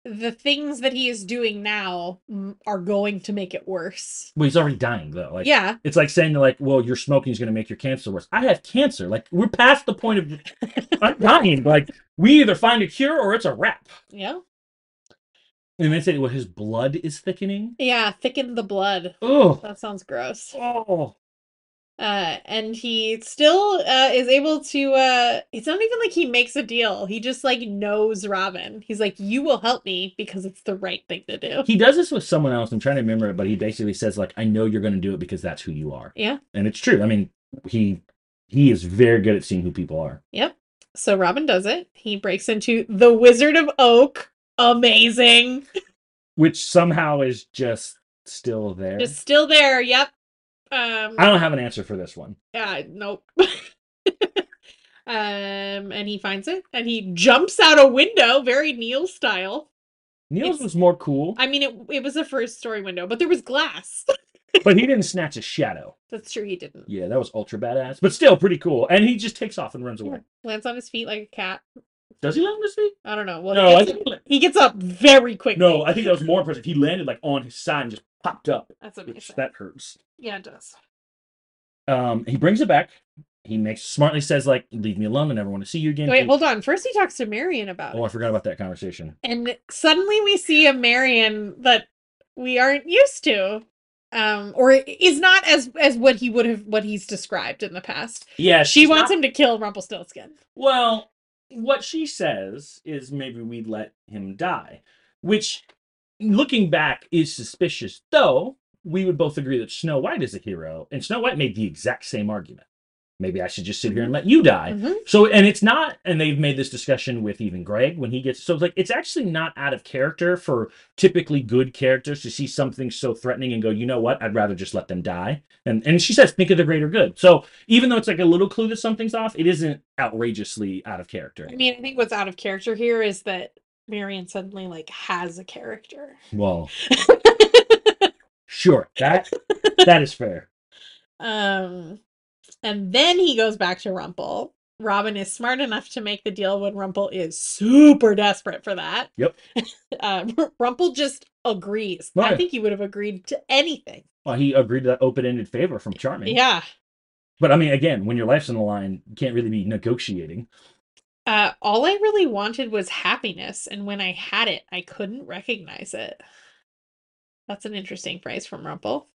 the things that he is doing now are going to make it worse. Well, he's already dying though. Like yeah. It's like saying like, well, your smoking is going to make your cancer worse. I have cancer. Like we're past the point of I'm dying. Like we either find a cure or it's a wrap. Yeah. And they say, well, his blood is thickening. Yeah. Thicken the blood. Oh, That sounds gross. oh, Uh, and he still uh, is able to. Uh, it's not even like he makes a deal. He just like knows Robin. He's like, "You will help me because it's the right thing to do." he does this with someone else. I'm trying to remember it, but he basically says like, I know you're going to do it because that's who you are. Yeah. And it's true. I mean, he he is very good at seeing who people are. Yep. So Robin does it. He breaks into the Wizard of Oak. Amazing. which somehow is just still there. Just still there. Yep. Um. I don't have an answer for this one. Yeah, nope. Um, and he finds it, and he jumps out a window, very Neal style. Neal's It's- was more cool, I mean, it it was a first story window, but there was glass. but he didn't snatch a shadow. That's true, he didn't. Yeah, that was ultra badass, but still pretty cool. And he just takes off and runs away. Lands on his feet like a cat. Does he land on his feet? I don't know. Well, No, he, I gets, think he gets up very quickly. no, I think that was more impressive. He landed like on his side and just popped up, That's which amazing. that hurts. Yeah, it does. Um, he brings it back. He makes smartly says like, "Leave me alone. I never want to see you again." Wait, hold on. First, he talks to Marian about Oh, I forgot about that conversation. and suddenly we see a Marian that we aren't used to, um, or is not as as what he would have what he's described in the past. Yeah, She wants not- him to kill Rumplestiltskin. Well, what she says is maybe we'd let him die, which, looking back, is suspicious. Though we would both agree that Snow White is a hero, and Snow White made the exact same argument. Maybe I should just sit here and let you die. Mhm. So, and it's not, and they've made this discussion with even Greg when he gets, so it's like, it's actually not out of character for typically good characters to see something so threatening and go, you know what, I'd rather just let them die. And, and she says, think of the greater good. So even though it's like a little clue that something's off, it isn't outrageously out of character. I mean, I think what's out of character here is that Marian suddenly like has a character. Well, sure, that, that is fair. Um, and then he goes back to Rumple. Robin is smart enough to make the deal when Rumple is super desperate for that. Yep. uh, Rumple just agrees. I think he would have agreed to anything. Well, he agreed to that open-ended favor from Charming. Yeah. But I mean, again, when your life's on the line, you can't really be negotiating. Uh, all I really wanted was happiness, and when I had it, I couldn't recognize it. That's an interesting phrase from Rumple.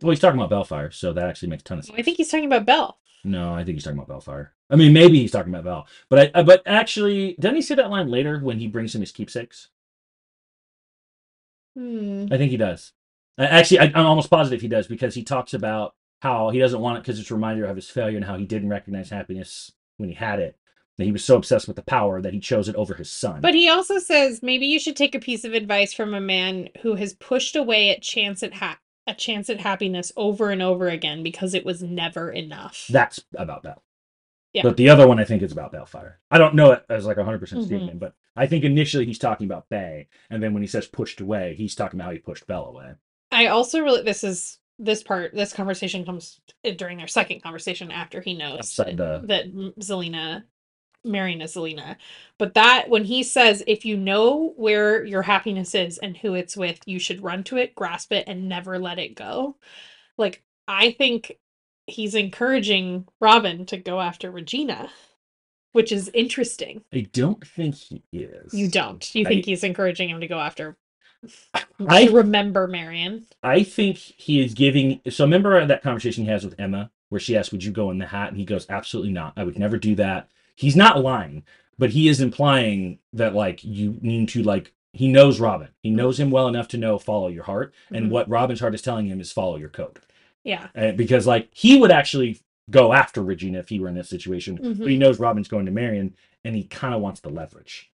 Well, he's talking about Baelfire, so that actually makes a ton of sense. I think he's talking about Belle. No, I think he's talking about Baelfire. I mean, maybe he's talking about Belle, but I, uh, but actually, doesn't he say that line later when he brings him his keepsakes? Hmm. I think he does. Actually, I, I'm almost positive he does because he talks about how he doesn't want it because it's a reminder of his failure and how he didn't recognize happiness when he had it. That he was so obsessed with the power that he chose it over his son. But he also says maybe you should take a piece of advice from a man who has pushed away at chance at ha- a chance at happiness over and over again because it was never enough. that's about Bell. Yeah. But the other one, I think, is about Bellfire. I don't know it as like a 100% Mhm. statement, but I think initially he's talking about Bay, and then when he says pushed away, he's talking about how he pushed Bell away. I also really this is this part this conversation comes during their second conversation after he knows that, the- that Zelina Marian is Zelena. But that when he says if you know where your happiness is and who it's with, you should run to it, grasp it, and never let it go. Like I think he's encouraging Robin to go after Regina, which is interesting. I don't think he is. You don't. You I- think he's encouraging him to go after I remember Marian. I think he is giving. So remember that conversation he has with Emma, where she asks, "Would you go in the hat?" And he goes, "Absolutely not. I would never do that." He's not lying, but he is implying that like you need to like. He knows Robin. He knows him well enough to know follow your heart, and Mhm. what Robin's heart is telling him is follow your code. Yeah. Uh, because like he would actually go after Regina if he were in this situation, Mhm. but he knows Robin's going to Marian, and he kind of wants the leverage.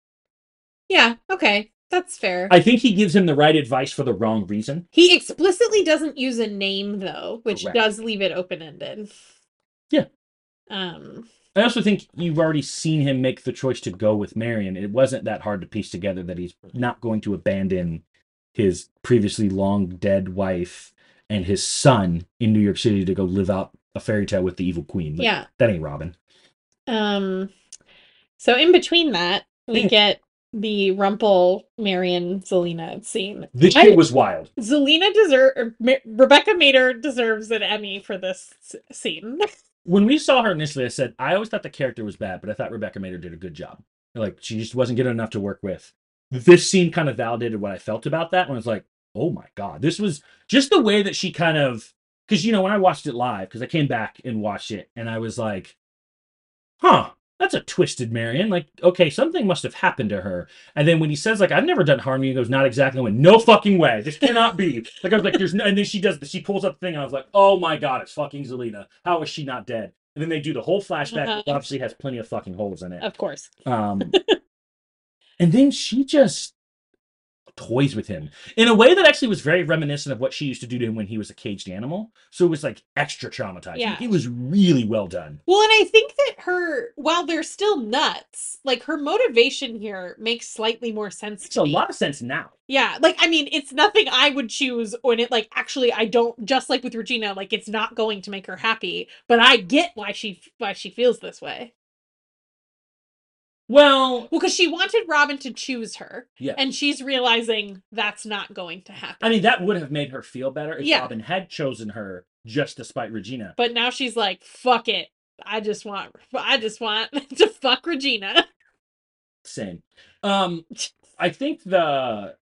Yeah, okay. That's fair. I think he gives him the right advice for the wrong reason. He explicitly doesn't use a name though, which Correct. does leave it open-ended. Yeah. Um I also think you've already seen him make the choice to go with Marian. It wasn't that hard to piece together that he's not going to abandon his previously long dead wife and his son in New York City to go live out a fairy tale with the evil queen. Like, yeah. That ain't Robin. Um so in between that, we Yeah. get the Rumple Marian Zelena scene. This shit was wild. Zelena deserve Rebecca Mader deserves an Emmy for this scene. When we saw her initially, I said, I always thought the character was bad, but I thought Rebecca Mader did a good job. Like, she just wasn't good enough to work with. This scene kind of validated what I felt about that when I was like, oh my God, this was just the way that she kind of, because, you know, when I watched it live, because I came back and watched it, and I was like, huh, that's a twisted Marian. Like, okay, something must have happened to her. And then when he says, like, I've never done harm to you, he goes, not exactly. I went, no fucking way. This cannot be. Like, I was like, there's no, and then she does, she pulls up the thing, and I was like, oh my God, it's fucking Zelena. How is she not dead? And then they do the whole flashback, Uh-huh. which obviously has plenty of fucking holes in it. Of course. Um, and then she just toys with him in a way that actually was very reminiscent of what she used to do to him when he was a caged animal. So it was like extra traumatizing. Yeah. It was really well done. Well, and I think that her, while they're still nuts, like her motivation here makes slightly more sense Makes to a me. lot of sense now. Yeah, like I mean, it's nothing I would choose when it like actually I don't just like with Regina, like it's not going to make her happy, but I get why she why she feels this way. Well, Well, because she wanted Robin to choose her, yeah. and she's realizing that's not going to happen. I mean, that would have made her feel better if Yeah. Robin had chosen her just to spite Regina. But now she's like, "Fuck it, I just want, I just want to fuck Regina." Same. Um, I think the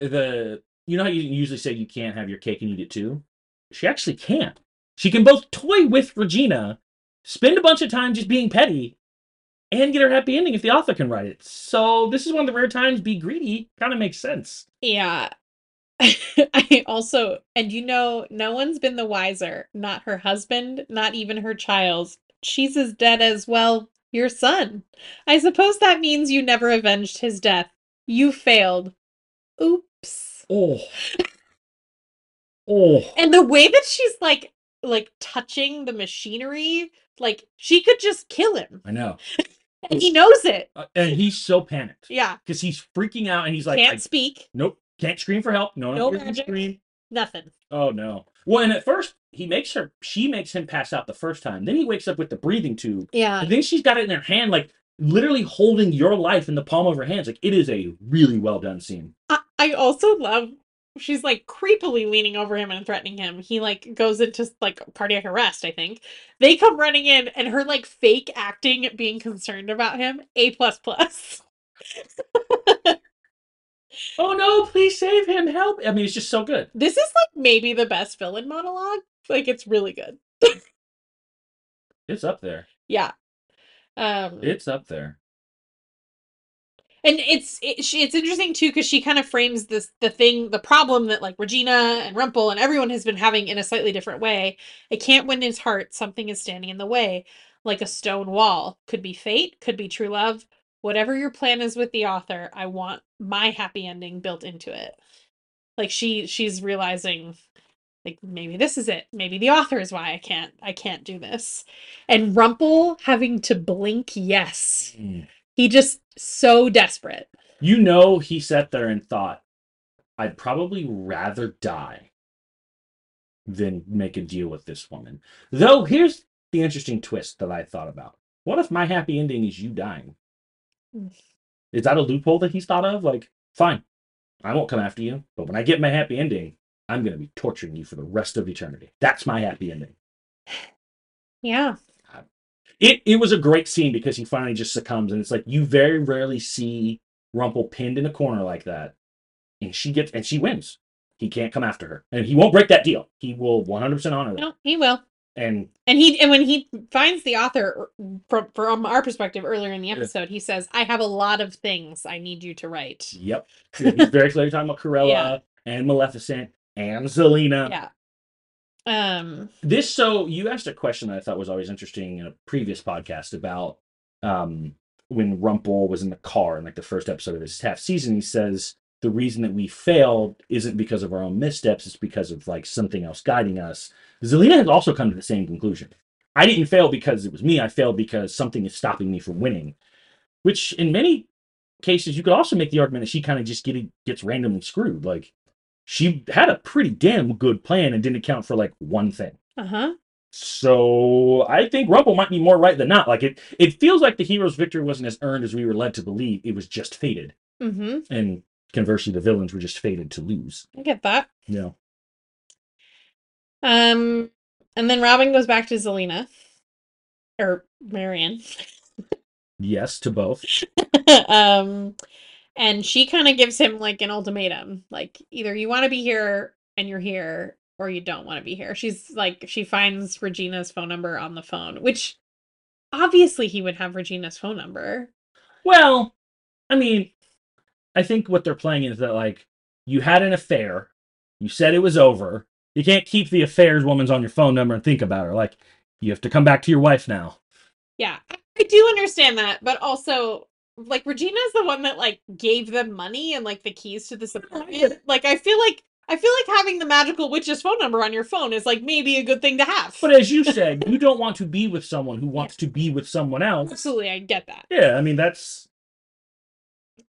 the you know how you usually say you can't have your cake and eat it too. She actually can't. She can both toy with Regina, spend a bunch of time just being petty, and get her happy ending if the author can write it. So this is one of the rare times be greedy kind of makes sense. Yeah. I also, and you know, no one's been the wiser. Not her husband, not even her child. She's as dead as, well, your son. I suppose that means you never avenged his death. You failed. Oops. Oh. Oh. And the way that she's like, like touching the machinery, like she could just kill him. I know. And he knows it. Uh, and he's so panicked Yeah. because he's freaking out and he's like, Can't speak. nope, can't scream for help. No, No no, no magic. scream. Nothing. Oh no. Well, and at first he makes her, she makes him pass out the first time. Then he wakes up with the breathing tube, Yeah. and then she's got it in her hand, like literally holding your life in the palm of her hands. Like it is a really well done scene. I, I also love she's like creepily leaning over him and threatening him. He like goes into like cardiac arrest, I think. They come running in and her like fake acting being concerned about him, A plus plus. Oh no! Please save him! Help! I mean, it's just so good. This is like maybe the best villain monologue. Like it's really good. It's up there. Yeah. Um It's up there. And it's it, she, it's interesting too because she kind of frames this the thing the problem that like regina and rumple and everyone has been having in a slightly different way. It can't win his heart. Something is standing in the way. Like a stone wall. Could be fate could be true love. Whatever your plan is with the author i want my happy ending built into it. Like she she's realizing like maybe this is it. Maybe the author is why i can't i can't do this. And rumple having to blink yes. Mm. He just so desperate. You know, he sat there and thought, "I'd probably rather die than make a deal with this woman." Though here's the interesting twist that I thought about. What if my happy ending is you dying? Is that a loophole that he's thought of? Like, fine, I won't come after you, but when I get my happy ending, I'm going to be torturing you for the rest of eternity. That's my happy ending. Yeah. It it was a great scene because he finally just succumbs, and it's like you very rarely see Rumple pinned in a corner like that, and she gets and she wins. He can't come after her, and he won't break that deal. He will 100% honor that. No, he will. And And he and when he finds the author uh, from from our perspective earlier in the Yeah. episode, he says, "I have a lot of things I need you to write." yep, he's very clearly talking about Cruella Yeah. and Maleficent and Zelena. Yeah. Um. This so you asked a question that I thought was always interesting in a previous podcast about um when Rumple was in the car in like the first episode of this half season. He says the reason that we failed isn't because of our own missteps; it's because of like something else guiding us. Zelena has also come to the same conclusion. I didn't fail because it was me. I failed because something is stopping me from winning. Which, in many cases, you could also make the argument that she kind of just get, gets randomly screwed. Like she had a pretty damn good plan and didn't account for like one thing. Uh huh. So I think Rumple might be more right than not. Like it, it feels like the hero's victory wasn't as earned as we were led to believe. It was just fated, Mm-hmm. and conversely, the villains were just fated to lose. I get that. Yeah. Um. And then Robin goes back to Zelena, or Marian. yes to both. um and she kind of gives him like an ultimatum like either you want to be here and you're here or you don't want to be here she's like she finds regina's phone number on the phone which obviously he would have regina's phone number Well, I mean, I think what they're playing is that like you had an affair, you said it was over. You can't keep the affairs woman's on your phone number and think about her. Like you have to come back to your wife now. yeah I- i do understand that but also like Regina's the one that like gave them money and like the keys to this apartment. Like I feel like I feel like having the magical witch's phone number on your phone is like maybe a good thing to have. But as you said, you don't want to be with someone who wants to be with someone else. Absolutely, I get that. Yeah, I mean that's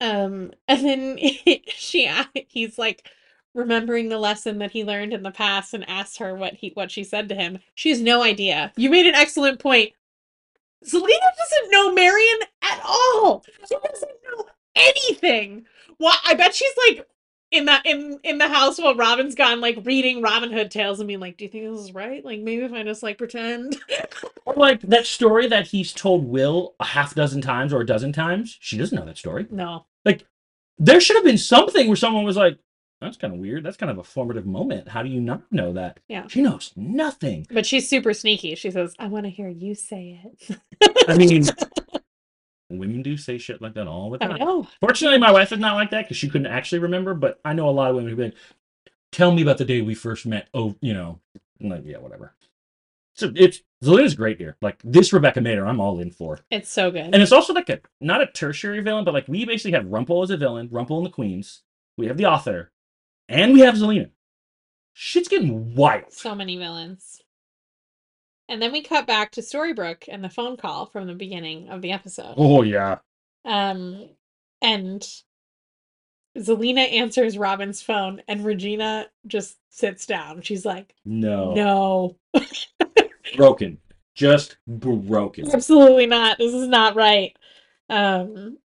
Um, and then she he's like remembering the lesson that he learned in the past and asked her what he what she said to him. She has no idea. You made an excellent point. Zelena doesn't know Marian at all. She doesn't know anything. Why? I bet she's like in that in in the house while Robin's gone, like reading Robin Hood tales and being like, "Do you think this is right? Like, maybe if I just like pretend." or like that story that he's told Will a half dozen times or a dozen times. She doesn't know that story. no. Like there should have been something where someone was like, "That's kind of weird. That's kind of a formative moment. How do you not know that?" Yeah. She knows nothing. But she's super sneaky. She says, "I want to hear you say it." I mean, women do say shit like that all the I time. know. Fortunately, my wife is not like that because she couldn't actually remember. But I know a lot of women who be like, "Tell me about the day we first met." Oh, you know, I'm like yeah, whatever. So it's Zelena's great here. Like this Rebecca Mader, I'm all in for. It's so good. And it's also like a not a tertiary villain, but like we basically have Rumpel as a villain, Rumpel and the Queens. We have the author, and we have Zelena. Shit's getting wild. so many villains. And then we cut back to Storybrooke and the phone call from the beginning of the episode. Oh yeah. Um, and Zelena answers Robin's phone, and Regina just sits down. She's like, No. "No, Broken. Just broken. absolutely not. This is not right." Um,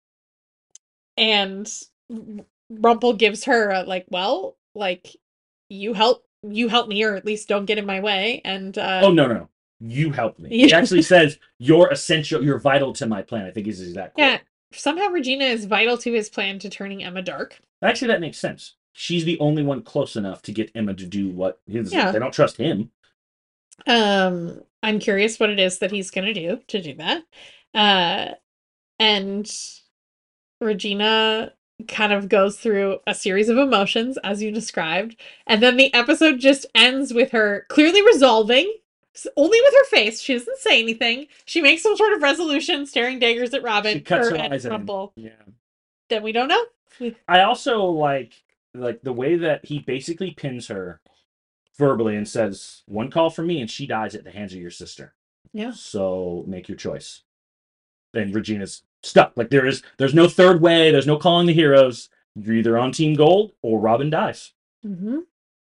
and Rumple gives her a like, "Well, like, you help, you help me, or at least don't get in my way." And uh, Oh no no. no. You help me. He actually says you're essential. You're vital to my plan. I think is quote. yeah, somehow Regina is vital to his plan to turning Emma dark. Actually, that makes sense. She's the only one close enough to get Emma to do what his. Yeah. They don't trust him. Um, I'm curious what it is that he's gonna do to do that. Uh, and Regina kind of goes through a series of emotions as you described, and then the episode just ends with her clearly resolving. Only with her face. She doesn't say anything. She makes some sort of resolution, staring daggers at Robin She cuts or her eyes. Rumple. Yeah. Then we don't know. I also like like the way that he basically pins her verbally and says, "One call from me, and she dies at the hands of your sister." Yeah. So make your choice. And Regina's stuck. Like there is, there's no third way. There's no calling the heroes. You're either on Team Gold or Robin dies. Mm-hmm.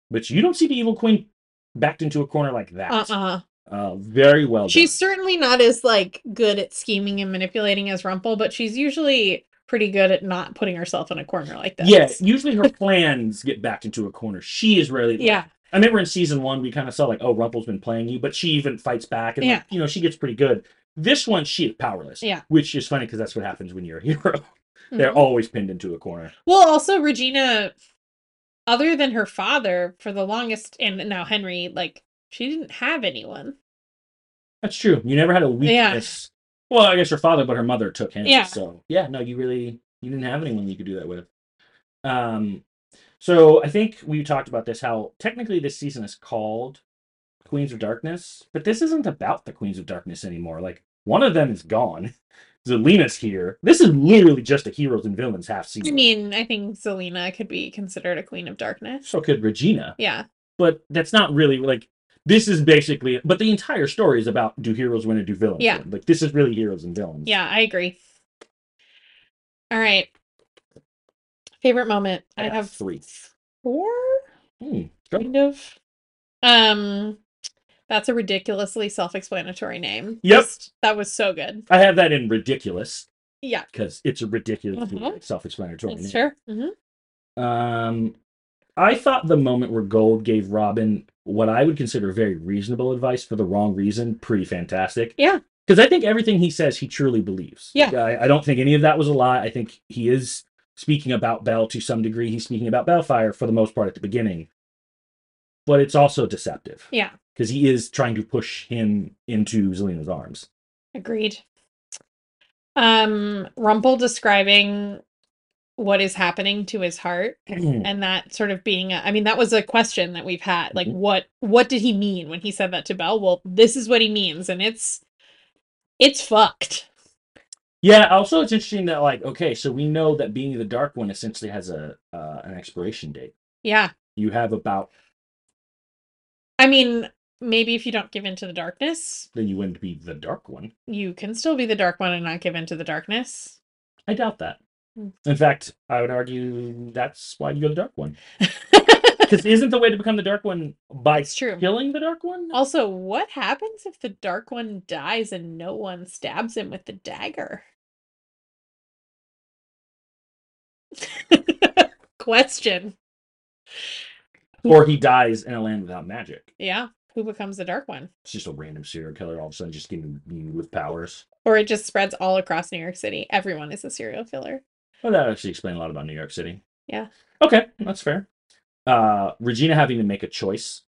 But you don't see the Evil Queen backed into a corner like that. Uh-uh. Uh, very well. She's done. certainly not as like good at scheming and manipulating as Rumple, but she's usually pretty good at not putting herself in a corner like this. Yeah, usually her plans get backed into a corner. She is rarely. Yeah. I remember in season one we kind of saw like, oh, Rumple's been playing you, but she even fights back and like, Yeah. you know she gets pretty good. This one she is powerless. Yeah. which is funny because that's what happens when you're a hero. They're Mhm. always pinned into a corner. Well, also Regina, other than her father, for the longest, and now Henry, like she didn't have anyone. That's true. You never had a weakness. Well, I guess her father, but her mother took him. Yeah. So yeah, no, you really you didn't have anyone you could do that with. Um, so I think we talked about this. How technically this season is called Queens of Darkness, but this isn't about the Queens of Darkness anymore. Like one of them is gone. Zelena's here. This is literally just a heroes and villains half season. I mean, I think Zelena could be considered a queen of darkness. so could Regina, Yeah. but that's not really like. This is basically, but the entire story is about do heroes win or do villains Yeah. win? Like this is really heroes and villains. Yeah, I agree. All right. Favorite moment. I got have three. four. Hmm, kind of. Um, that's a ridiculously self-explanatory name. Yep. Just- that was so good. I have that in ridiculous Yeah, because it's a ridiculous, Mhm. self-explanatory. that's name. true. hmm Um, I thought the moment where Gold gave Robin what I would consider very reasonable advice for the wrong reason, pretty fantastic. Yeah. Because I think everything he says, he truly believes. Yeah. I, I don't think any of that was a lie. I think he is speaking about Belle to some degree. He's speaking about Baelfire for the most part at the beginning. But it's also deceptive. Yeah, Because he is trying to push him into Zelena's arms. agreed. Um, Rumple describing what is happening to his heart and that sort of being a, I mean that was a question that we've had like Mhm. what what did he mean when he said that to Belle well this is what he means and it's it's fucked Yeah. Also, it's interesting that like okay, so we know that being the dark one essentially has a uh, an expiration date. Yeah. You have about I mean, maybe if you don't give in to the darkness, then you wouldn't be the dark one. you can still be the dark one and not give in to the darkness. I doubt that. Hmm. In fact, I would argue that's why you're the dark one. Because isn't the way to become the dark one by It's true. killing the dark one? Also, what happens if the dark one dies and no one stabs him with the dagger? Question. Or he dies in a land without magic. Yeah, who becomes the dark one? It's just a random serial killer all of a sudden just getting you with powers. Or it just spreads all across New York City. Everyone is a serial killer. Well, that actually explains a lot about New York City. Yeah. Okay, that's fair. Uh, Regina having to make a choice,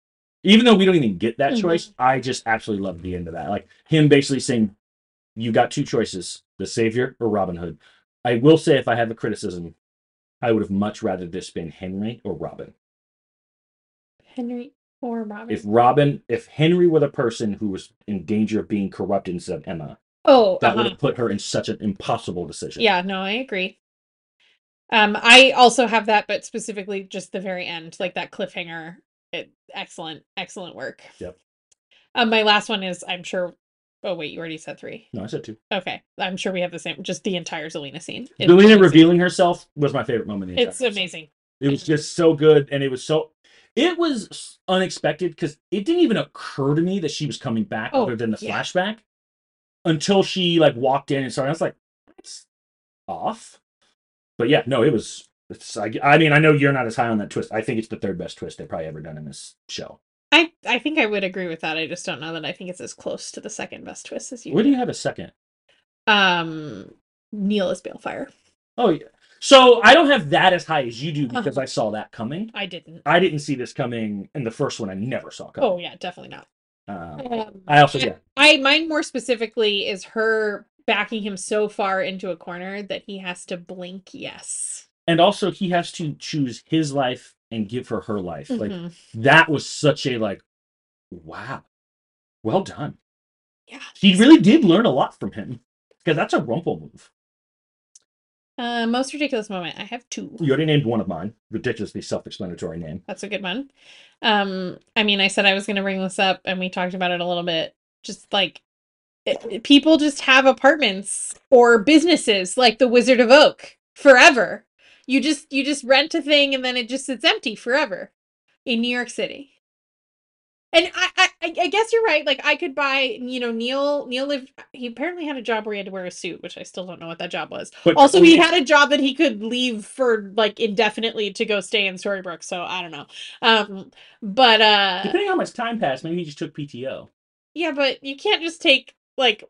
even though we don't even get that Mhm. choice, I just absolutely love the end of that. Like him basically saying, "You got two choices: the Savior or Robin Hood." I will say, if I have a criticism, I would have much rather this been Henry or Robin. Henry or Robin? If Robin, if Henry were the person who was in danger of being corrupted instead of Emma, oh, that would uh-huh. have put her in such an impossible decision. Yeah, no, I agree. Um, I also have that, but specifically just the very end, like that cliffhanger. It excellent, excellent work. Yep. Um, my last one is I'm sure. Oh wait, you already said three. No, I said two. Okay, I'm sure we have the same. Just the entire Zelena scene. Zelena amazing. revealing herself was my favorite moment. In the It's episode. amazing. It was just so good, and it was so. It was unexpected because it didn't even occur to me that she was coming back, Oh, other than the yeah. flashback, until she like walked in and started. I was like, "That's off." But yeah, no, it was. It's, I, I mean, I know you're not as high on that twist. I think it's the third best twist they've probably ever done in this show. I I think I would agree with that. I just don't know that I think it's as close to the second best twist as you. Where do you have a second? Um, Neal is Baelfire. Oh yeah. So I don't have that as high as you do Uh-huh. because I saw that coming. I didn't. I didn't see this coming in the first one. I never saw coming. Oh yeah, definitely not. Um, Um, I also yeah. I mine more specifically is her backing him so far into a corner that he has to blink yes. and also he has to choose his life and give her her life like Mhm. that was such a like wow well done Yeah. she really did learn a lot from him because that's a rumple move Uh, most ridiculous moment. I have two. you already named one of mine ridiculously self-explanatory name That's a good one. Um, I mean, I said I was going to bring this up, and we talked about it a little bit. Just like it, it- people just have apartments or businesses, like the Wizard of Oak, forever. You just you just rent a thing, and then it just sits empty forever in New York City. And I, I, I guess you're right. Like I could buy, you know, Neal. Neal lived. He apparently had a job where he had to wear a suit, which I still don't know what that job was. but Also, he had a job that he could leave for like indefinitely to go stay in Storybrooke. So I don't know. Um, but uh, depending on how much time passed maybe he just took pto yeah, but you can't just take like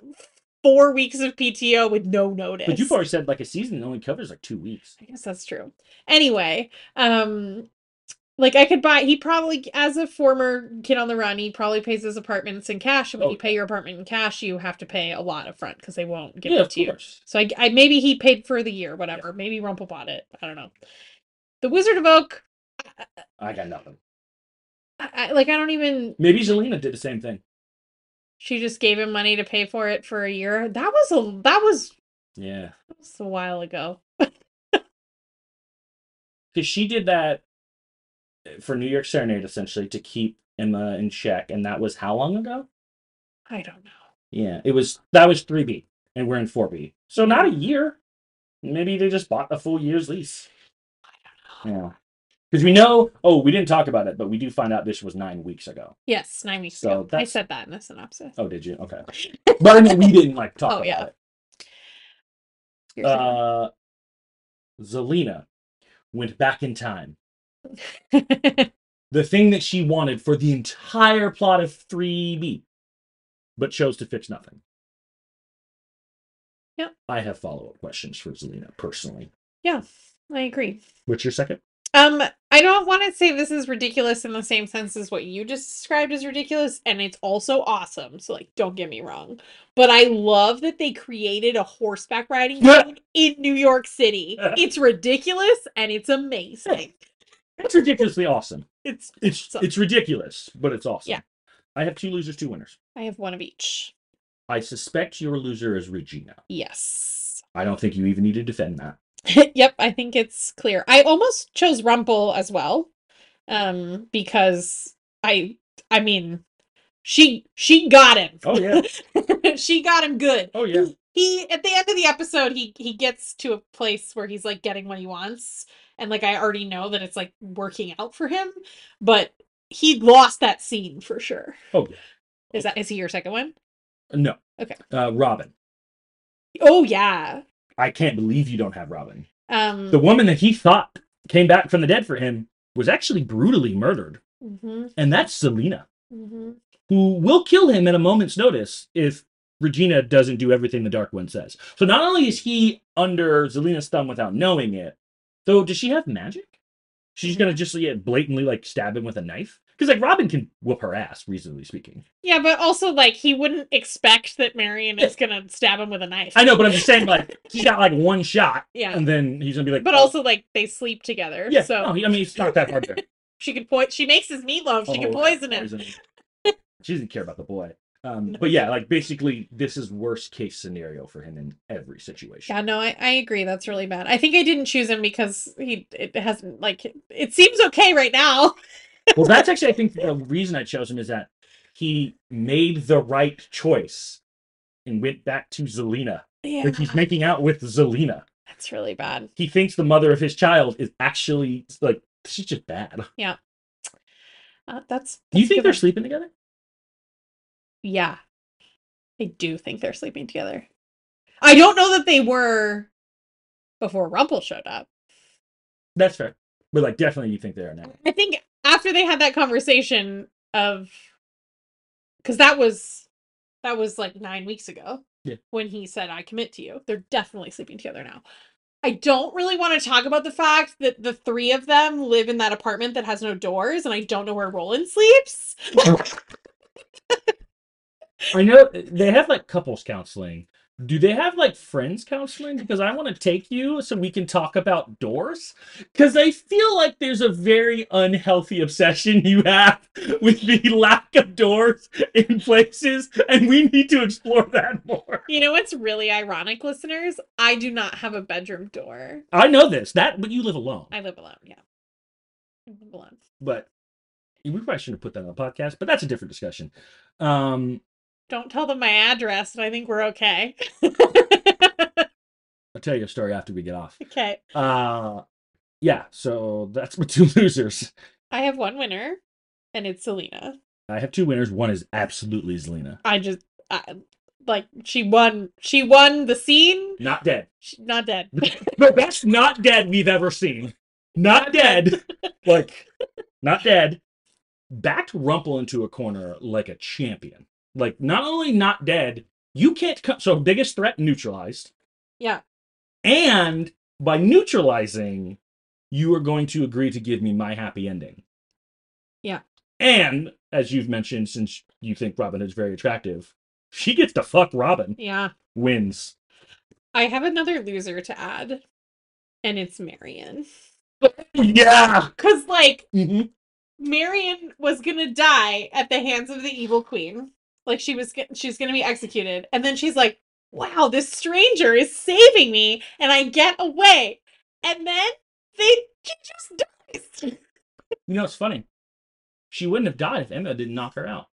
four weeks of PTO with no notice. but you've already said like a season only covers like two weeks I guess that's true. Anyway, um, like I could buy. He probably, as a former kid on the run, he probably pays his apartments in cash. And when Oh, you pay your apartment in cash, you have to pay a lot up front because they won't give yeah it to you. So I, I maybe he paid for the year, whatever. Maybe Rumple bought it. I don't know. The Wizard of Oak, i got nothing I, I, like I don't even. maybe Zelena did the same thing She just gave him money to pay for it for a year. That was a that was, yeah that was a while ago. because she did that for New York Serenade essentially to keep Emma in check, and that was how long ago? I don't know. Yeah, it was that was three B, and we're in four B, so not a year. Maybe they just bought a full year's lease. Yeah, because we know. Oh, we didn't talk about it, but we do find out this was nine weeks ago. Yes, nine weeks So ago. I said that in the synopsis. Oh, did you? Okay, but I mean, we didn't like talk Oh, about yeah. it. Uh, Zelena went back in time. The thing that she wanted for the entire plot of 3B, but chose to fix nothing. Yep. I have follow up questions for Zelena personally. yeah, I agree. What's your second? Um, I don't want to say this is ridiculous in the same sense as what you just described as ridiculous, and it's also awesome. So, like, don't get me wrong, but I love that they created a horseback riding Yeah. in New York City. It's ridiculous and it's amazing. It's ridiculously awesome. It's It's awesome. it's ridiculous, but it's awesome. Yeah. I have two losers, two winners. I have one of each. I suspect your loser is Regina. Yes. I don't think you even need to defend that. yep, I think it's clear. I almost chose Rumple as well. Um, because I I mean she she got him. Oh yeah. she got him good. Oh yeah. He at the end of the episode he he gets to a place where he's like getting what he wants and like I already know that it's like working out for him, but he lost that scene for sure. Oh yeah. Is that is he your second one? No. Okay. Uh, Robin. Oh yeah. I can't believe you don't have Robin. Um The woman that he thought came back from the dead for him was actually brutally murdered, mhm, and that's Zelena, mhm. who will kill him at a moment's notice if Regina doesn't do everything the Dark One says. So not only is he under Zelena's thumb without knowing it, though, does she have magic? She's gonna just yeah, blatantly like stab him with a knife because like Robin can whoop her ass, reasonably speaking. Yeah, but also like he wouldn't expect that Marian is gonna stab him with a knife. I know, but I'm just saying like he's got like one shot, Yeah. and then he's gonna be like, But oh, also like they sleep together. yeah. So no, I mean, it's not that hard to. she could po- she makes his meatloaf, she can Oh, poison him. poison him. she doesn't care about the boy. Um, but yeah, like basically, this is worst case scenario for him in every situation. Yeah, no, I, I agree. That's really bad. I think I didn't choose him because he it hasn't like it seems okay right now. Well, that's actually I think the reason I chose him is that he made the right choice and went back to Zelena. Yeah, Like he's making out with Zelena. that's really bad. He thinks the mother of his child is actually like she's just bad. Yeah. Uh, that's. Do you think they're one. sleeping together? Yeah, I do think they're sleeping together. I don't know that they were before Rumple showed up. That's fair. But like definitely you think they are now. I think after they had that conversation of because that was that was like nine weeks ago Yeah. when he said I commit to you. They're definitely sleeping together now. I don't really want to talk about the fact that the three of them live in that apartment that has no doors, and I don't know where Roland sleeps. I know they have like couples counseling. Do they have like friends counseling? Because I want to take you so we can talk about doors. Because I feel like there's a very unhealthy obsession you have with the lack of doors in places, and we need to explore that more. You know what's really ironic, listeners? I do not have a bedroom door. I know this, that, but you live alone. I live alone. Yeah, I live alone. But we probably shouldn't have put that on the podcast, but that's a different discussion. Um, Don't tell them my address, and I think we're okay. I'll tell you a story after we get off. okay. Uh, yeah, so that's my two losers. I have one winner, and it's Zelena. I have two winners. One is absolutely Zelena. I just I, like she won. She won the scene. Not dead. She's not dead. The best not dead we've ever seen. Not Not dead. like, not dead. Backed Rumple into a corner like a champion. Like, not only not dead, you can't come. So, biggest threat neutralized. yeah. And by neutralizing, you are going to agree to give me my happy ending. Yeah. And, as you've mentioned, since you think Robin is very attractive, she gets to fuck Robin. Yeah. Wins. I have another loser to add, and it's Marian. Yeah. Cause like hmm Marian was gonna die at the hands of the evil queen. Like she was, she's gonna be executed, and then she's like, "Wow, this stranger is saving me, and I get away." And then they she just dies. You know, it's funny. She wouldn't have died if Emma didn't knock her out.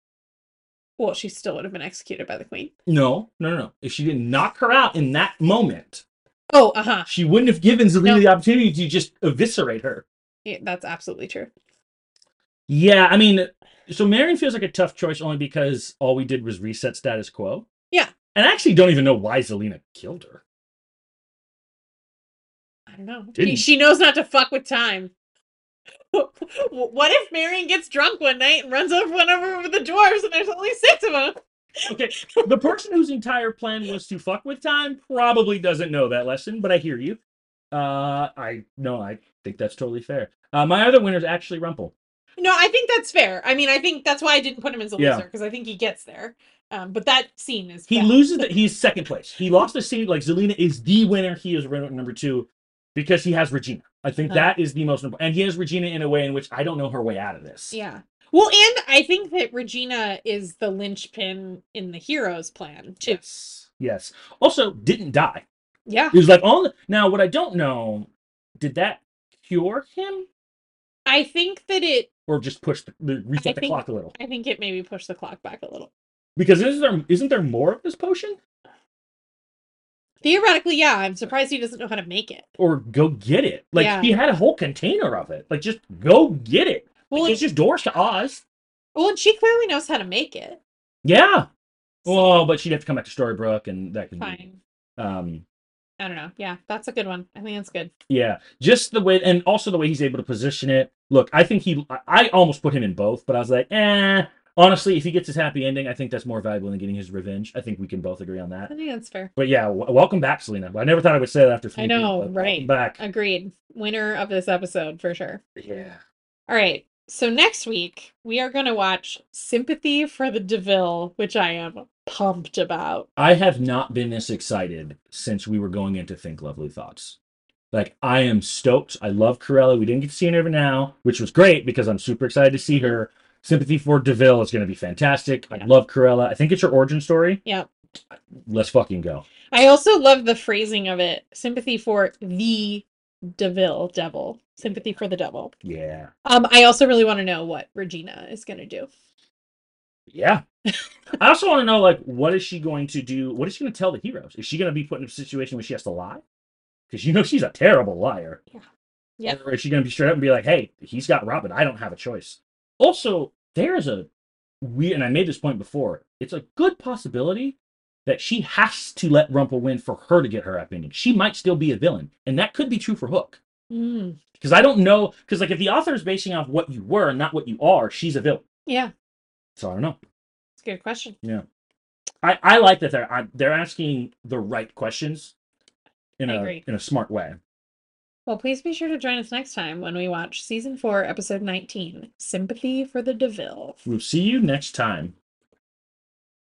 Well, she still would have been executed by the queen. No, no, no, no. If she didn't knock her out in that moment, Oh, uh huh. she wouldn't have given Zelena No. the opportunity to just eviscerate her. Yeah, that's absolutely true. Yeah, I mean, so Marian feels like a tough choice only because all we did was reset status quo. Yeah. And I actually don't even know why Zelena killed her. I don't know. She, Didn't- she knows not to fuck with time. what if Marian gets drunk one night and runs over one over with the dwarves and there's only six of them? Okay, the person whose entire plan was to fuck with time probably doesn't know that lesson, but I hear you. Uh, I no, I think that's totally fair. Uh, my other winner is actually Rumple. No, I think that's fair. I mean, I think that's why I didn't put him as a Yeah. loser because I think he gets there. Um, but that scene is He bad. loses that he's second place. He lost the scene like Zelena is the winner. He is winner number two because he has Regina. I think Uh-huh. that is the most important. And he has Regina in a way in which I don't know her way out of this. Yeah. Well, and I think that Regina is the linchpin in the hero's plan too. Yes. Yes. Also, didn't die. Yeah. He was like on the, now what I don't know, did that cure him I think that it or just push the, reset I the think- clock a little? I think it maybe pushed the clock back a little. Because isn't there isn't there more of this potion? Theoretically, yeah. I'm surprised he doesn't know how to make it. Or go get it. Like Yeah. he had a whole container of it. Like just go get it. Well, Like, it's just doors to Oz. well, and she clearly knows how to make it. Yeah. So, Well, but she'd have to come back to Storybrooke and that could fine. be um I don't know. Yeah, that's a good one. I think that's good. Yeah, just the way, and also the way he's able to position it. Look, I think he, I- almost put him in both, but I was like, eh. Honestly, if he gets his happy ending, I think that's more valuable than getting his revenge. I think we can both agree on that. I think that's fair. But yeah, w- welcome back, Zelena. I never thought I would say that after three. I know, people, right. Back. Agreed. Winner of this episode for sure. Yeah. All right. So next week we are going to watch Sympathy for the De Vil, which I am pumped about. I have not been this excited since we were going into Think Lovely Thoughts. Like I am stoked. I love Cruella. We didn't get to see her ever now, which was great because I'm super excited to see her. Sympathy for De Vil is going to be fantastic. I love Cruella. I think it's her origin story. Yep. Let's fucking go. I also love the phrasing of it. Sympathy for the De Vil devil. Sympathy for the devil. Yeah. Um, I also really want to know what Regina is going to do. Yeah. I also want to know, like, what is she going to do? What is she going to tell the heroes? Is she going to be put in a situation where she has to lie? Because you know she's a terrible liar. Yeah. Yeah. Or is she going to be straight up and be like, hey, he's got Robin. I don't have a choice. Also, there is a we and I made this point before. It's a good possibility that she has to let Rumple win for her to get her ending. She might still be a villain, and that could be true for Hook. Mm, Because I don't know. Because like if the author is basing off what you were and not what you are, she's a villain. yeah, So I don't know. it's a good question. Yeah. I, I like that they're I, they're asking the right questions in I a agree. in a smart way. Well, please be sure to join us next time when we watch season four, episode 19 Sympathy for the De Vil. We'll see you next time.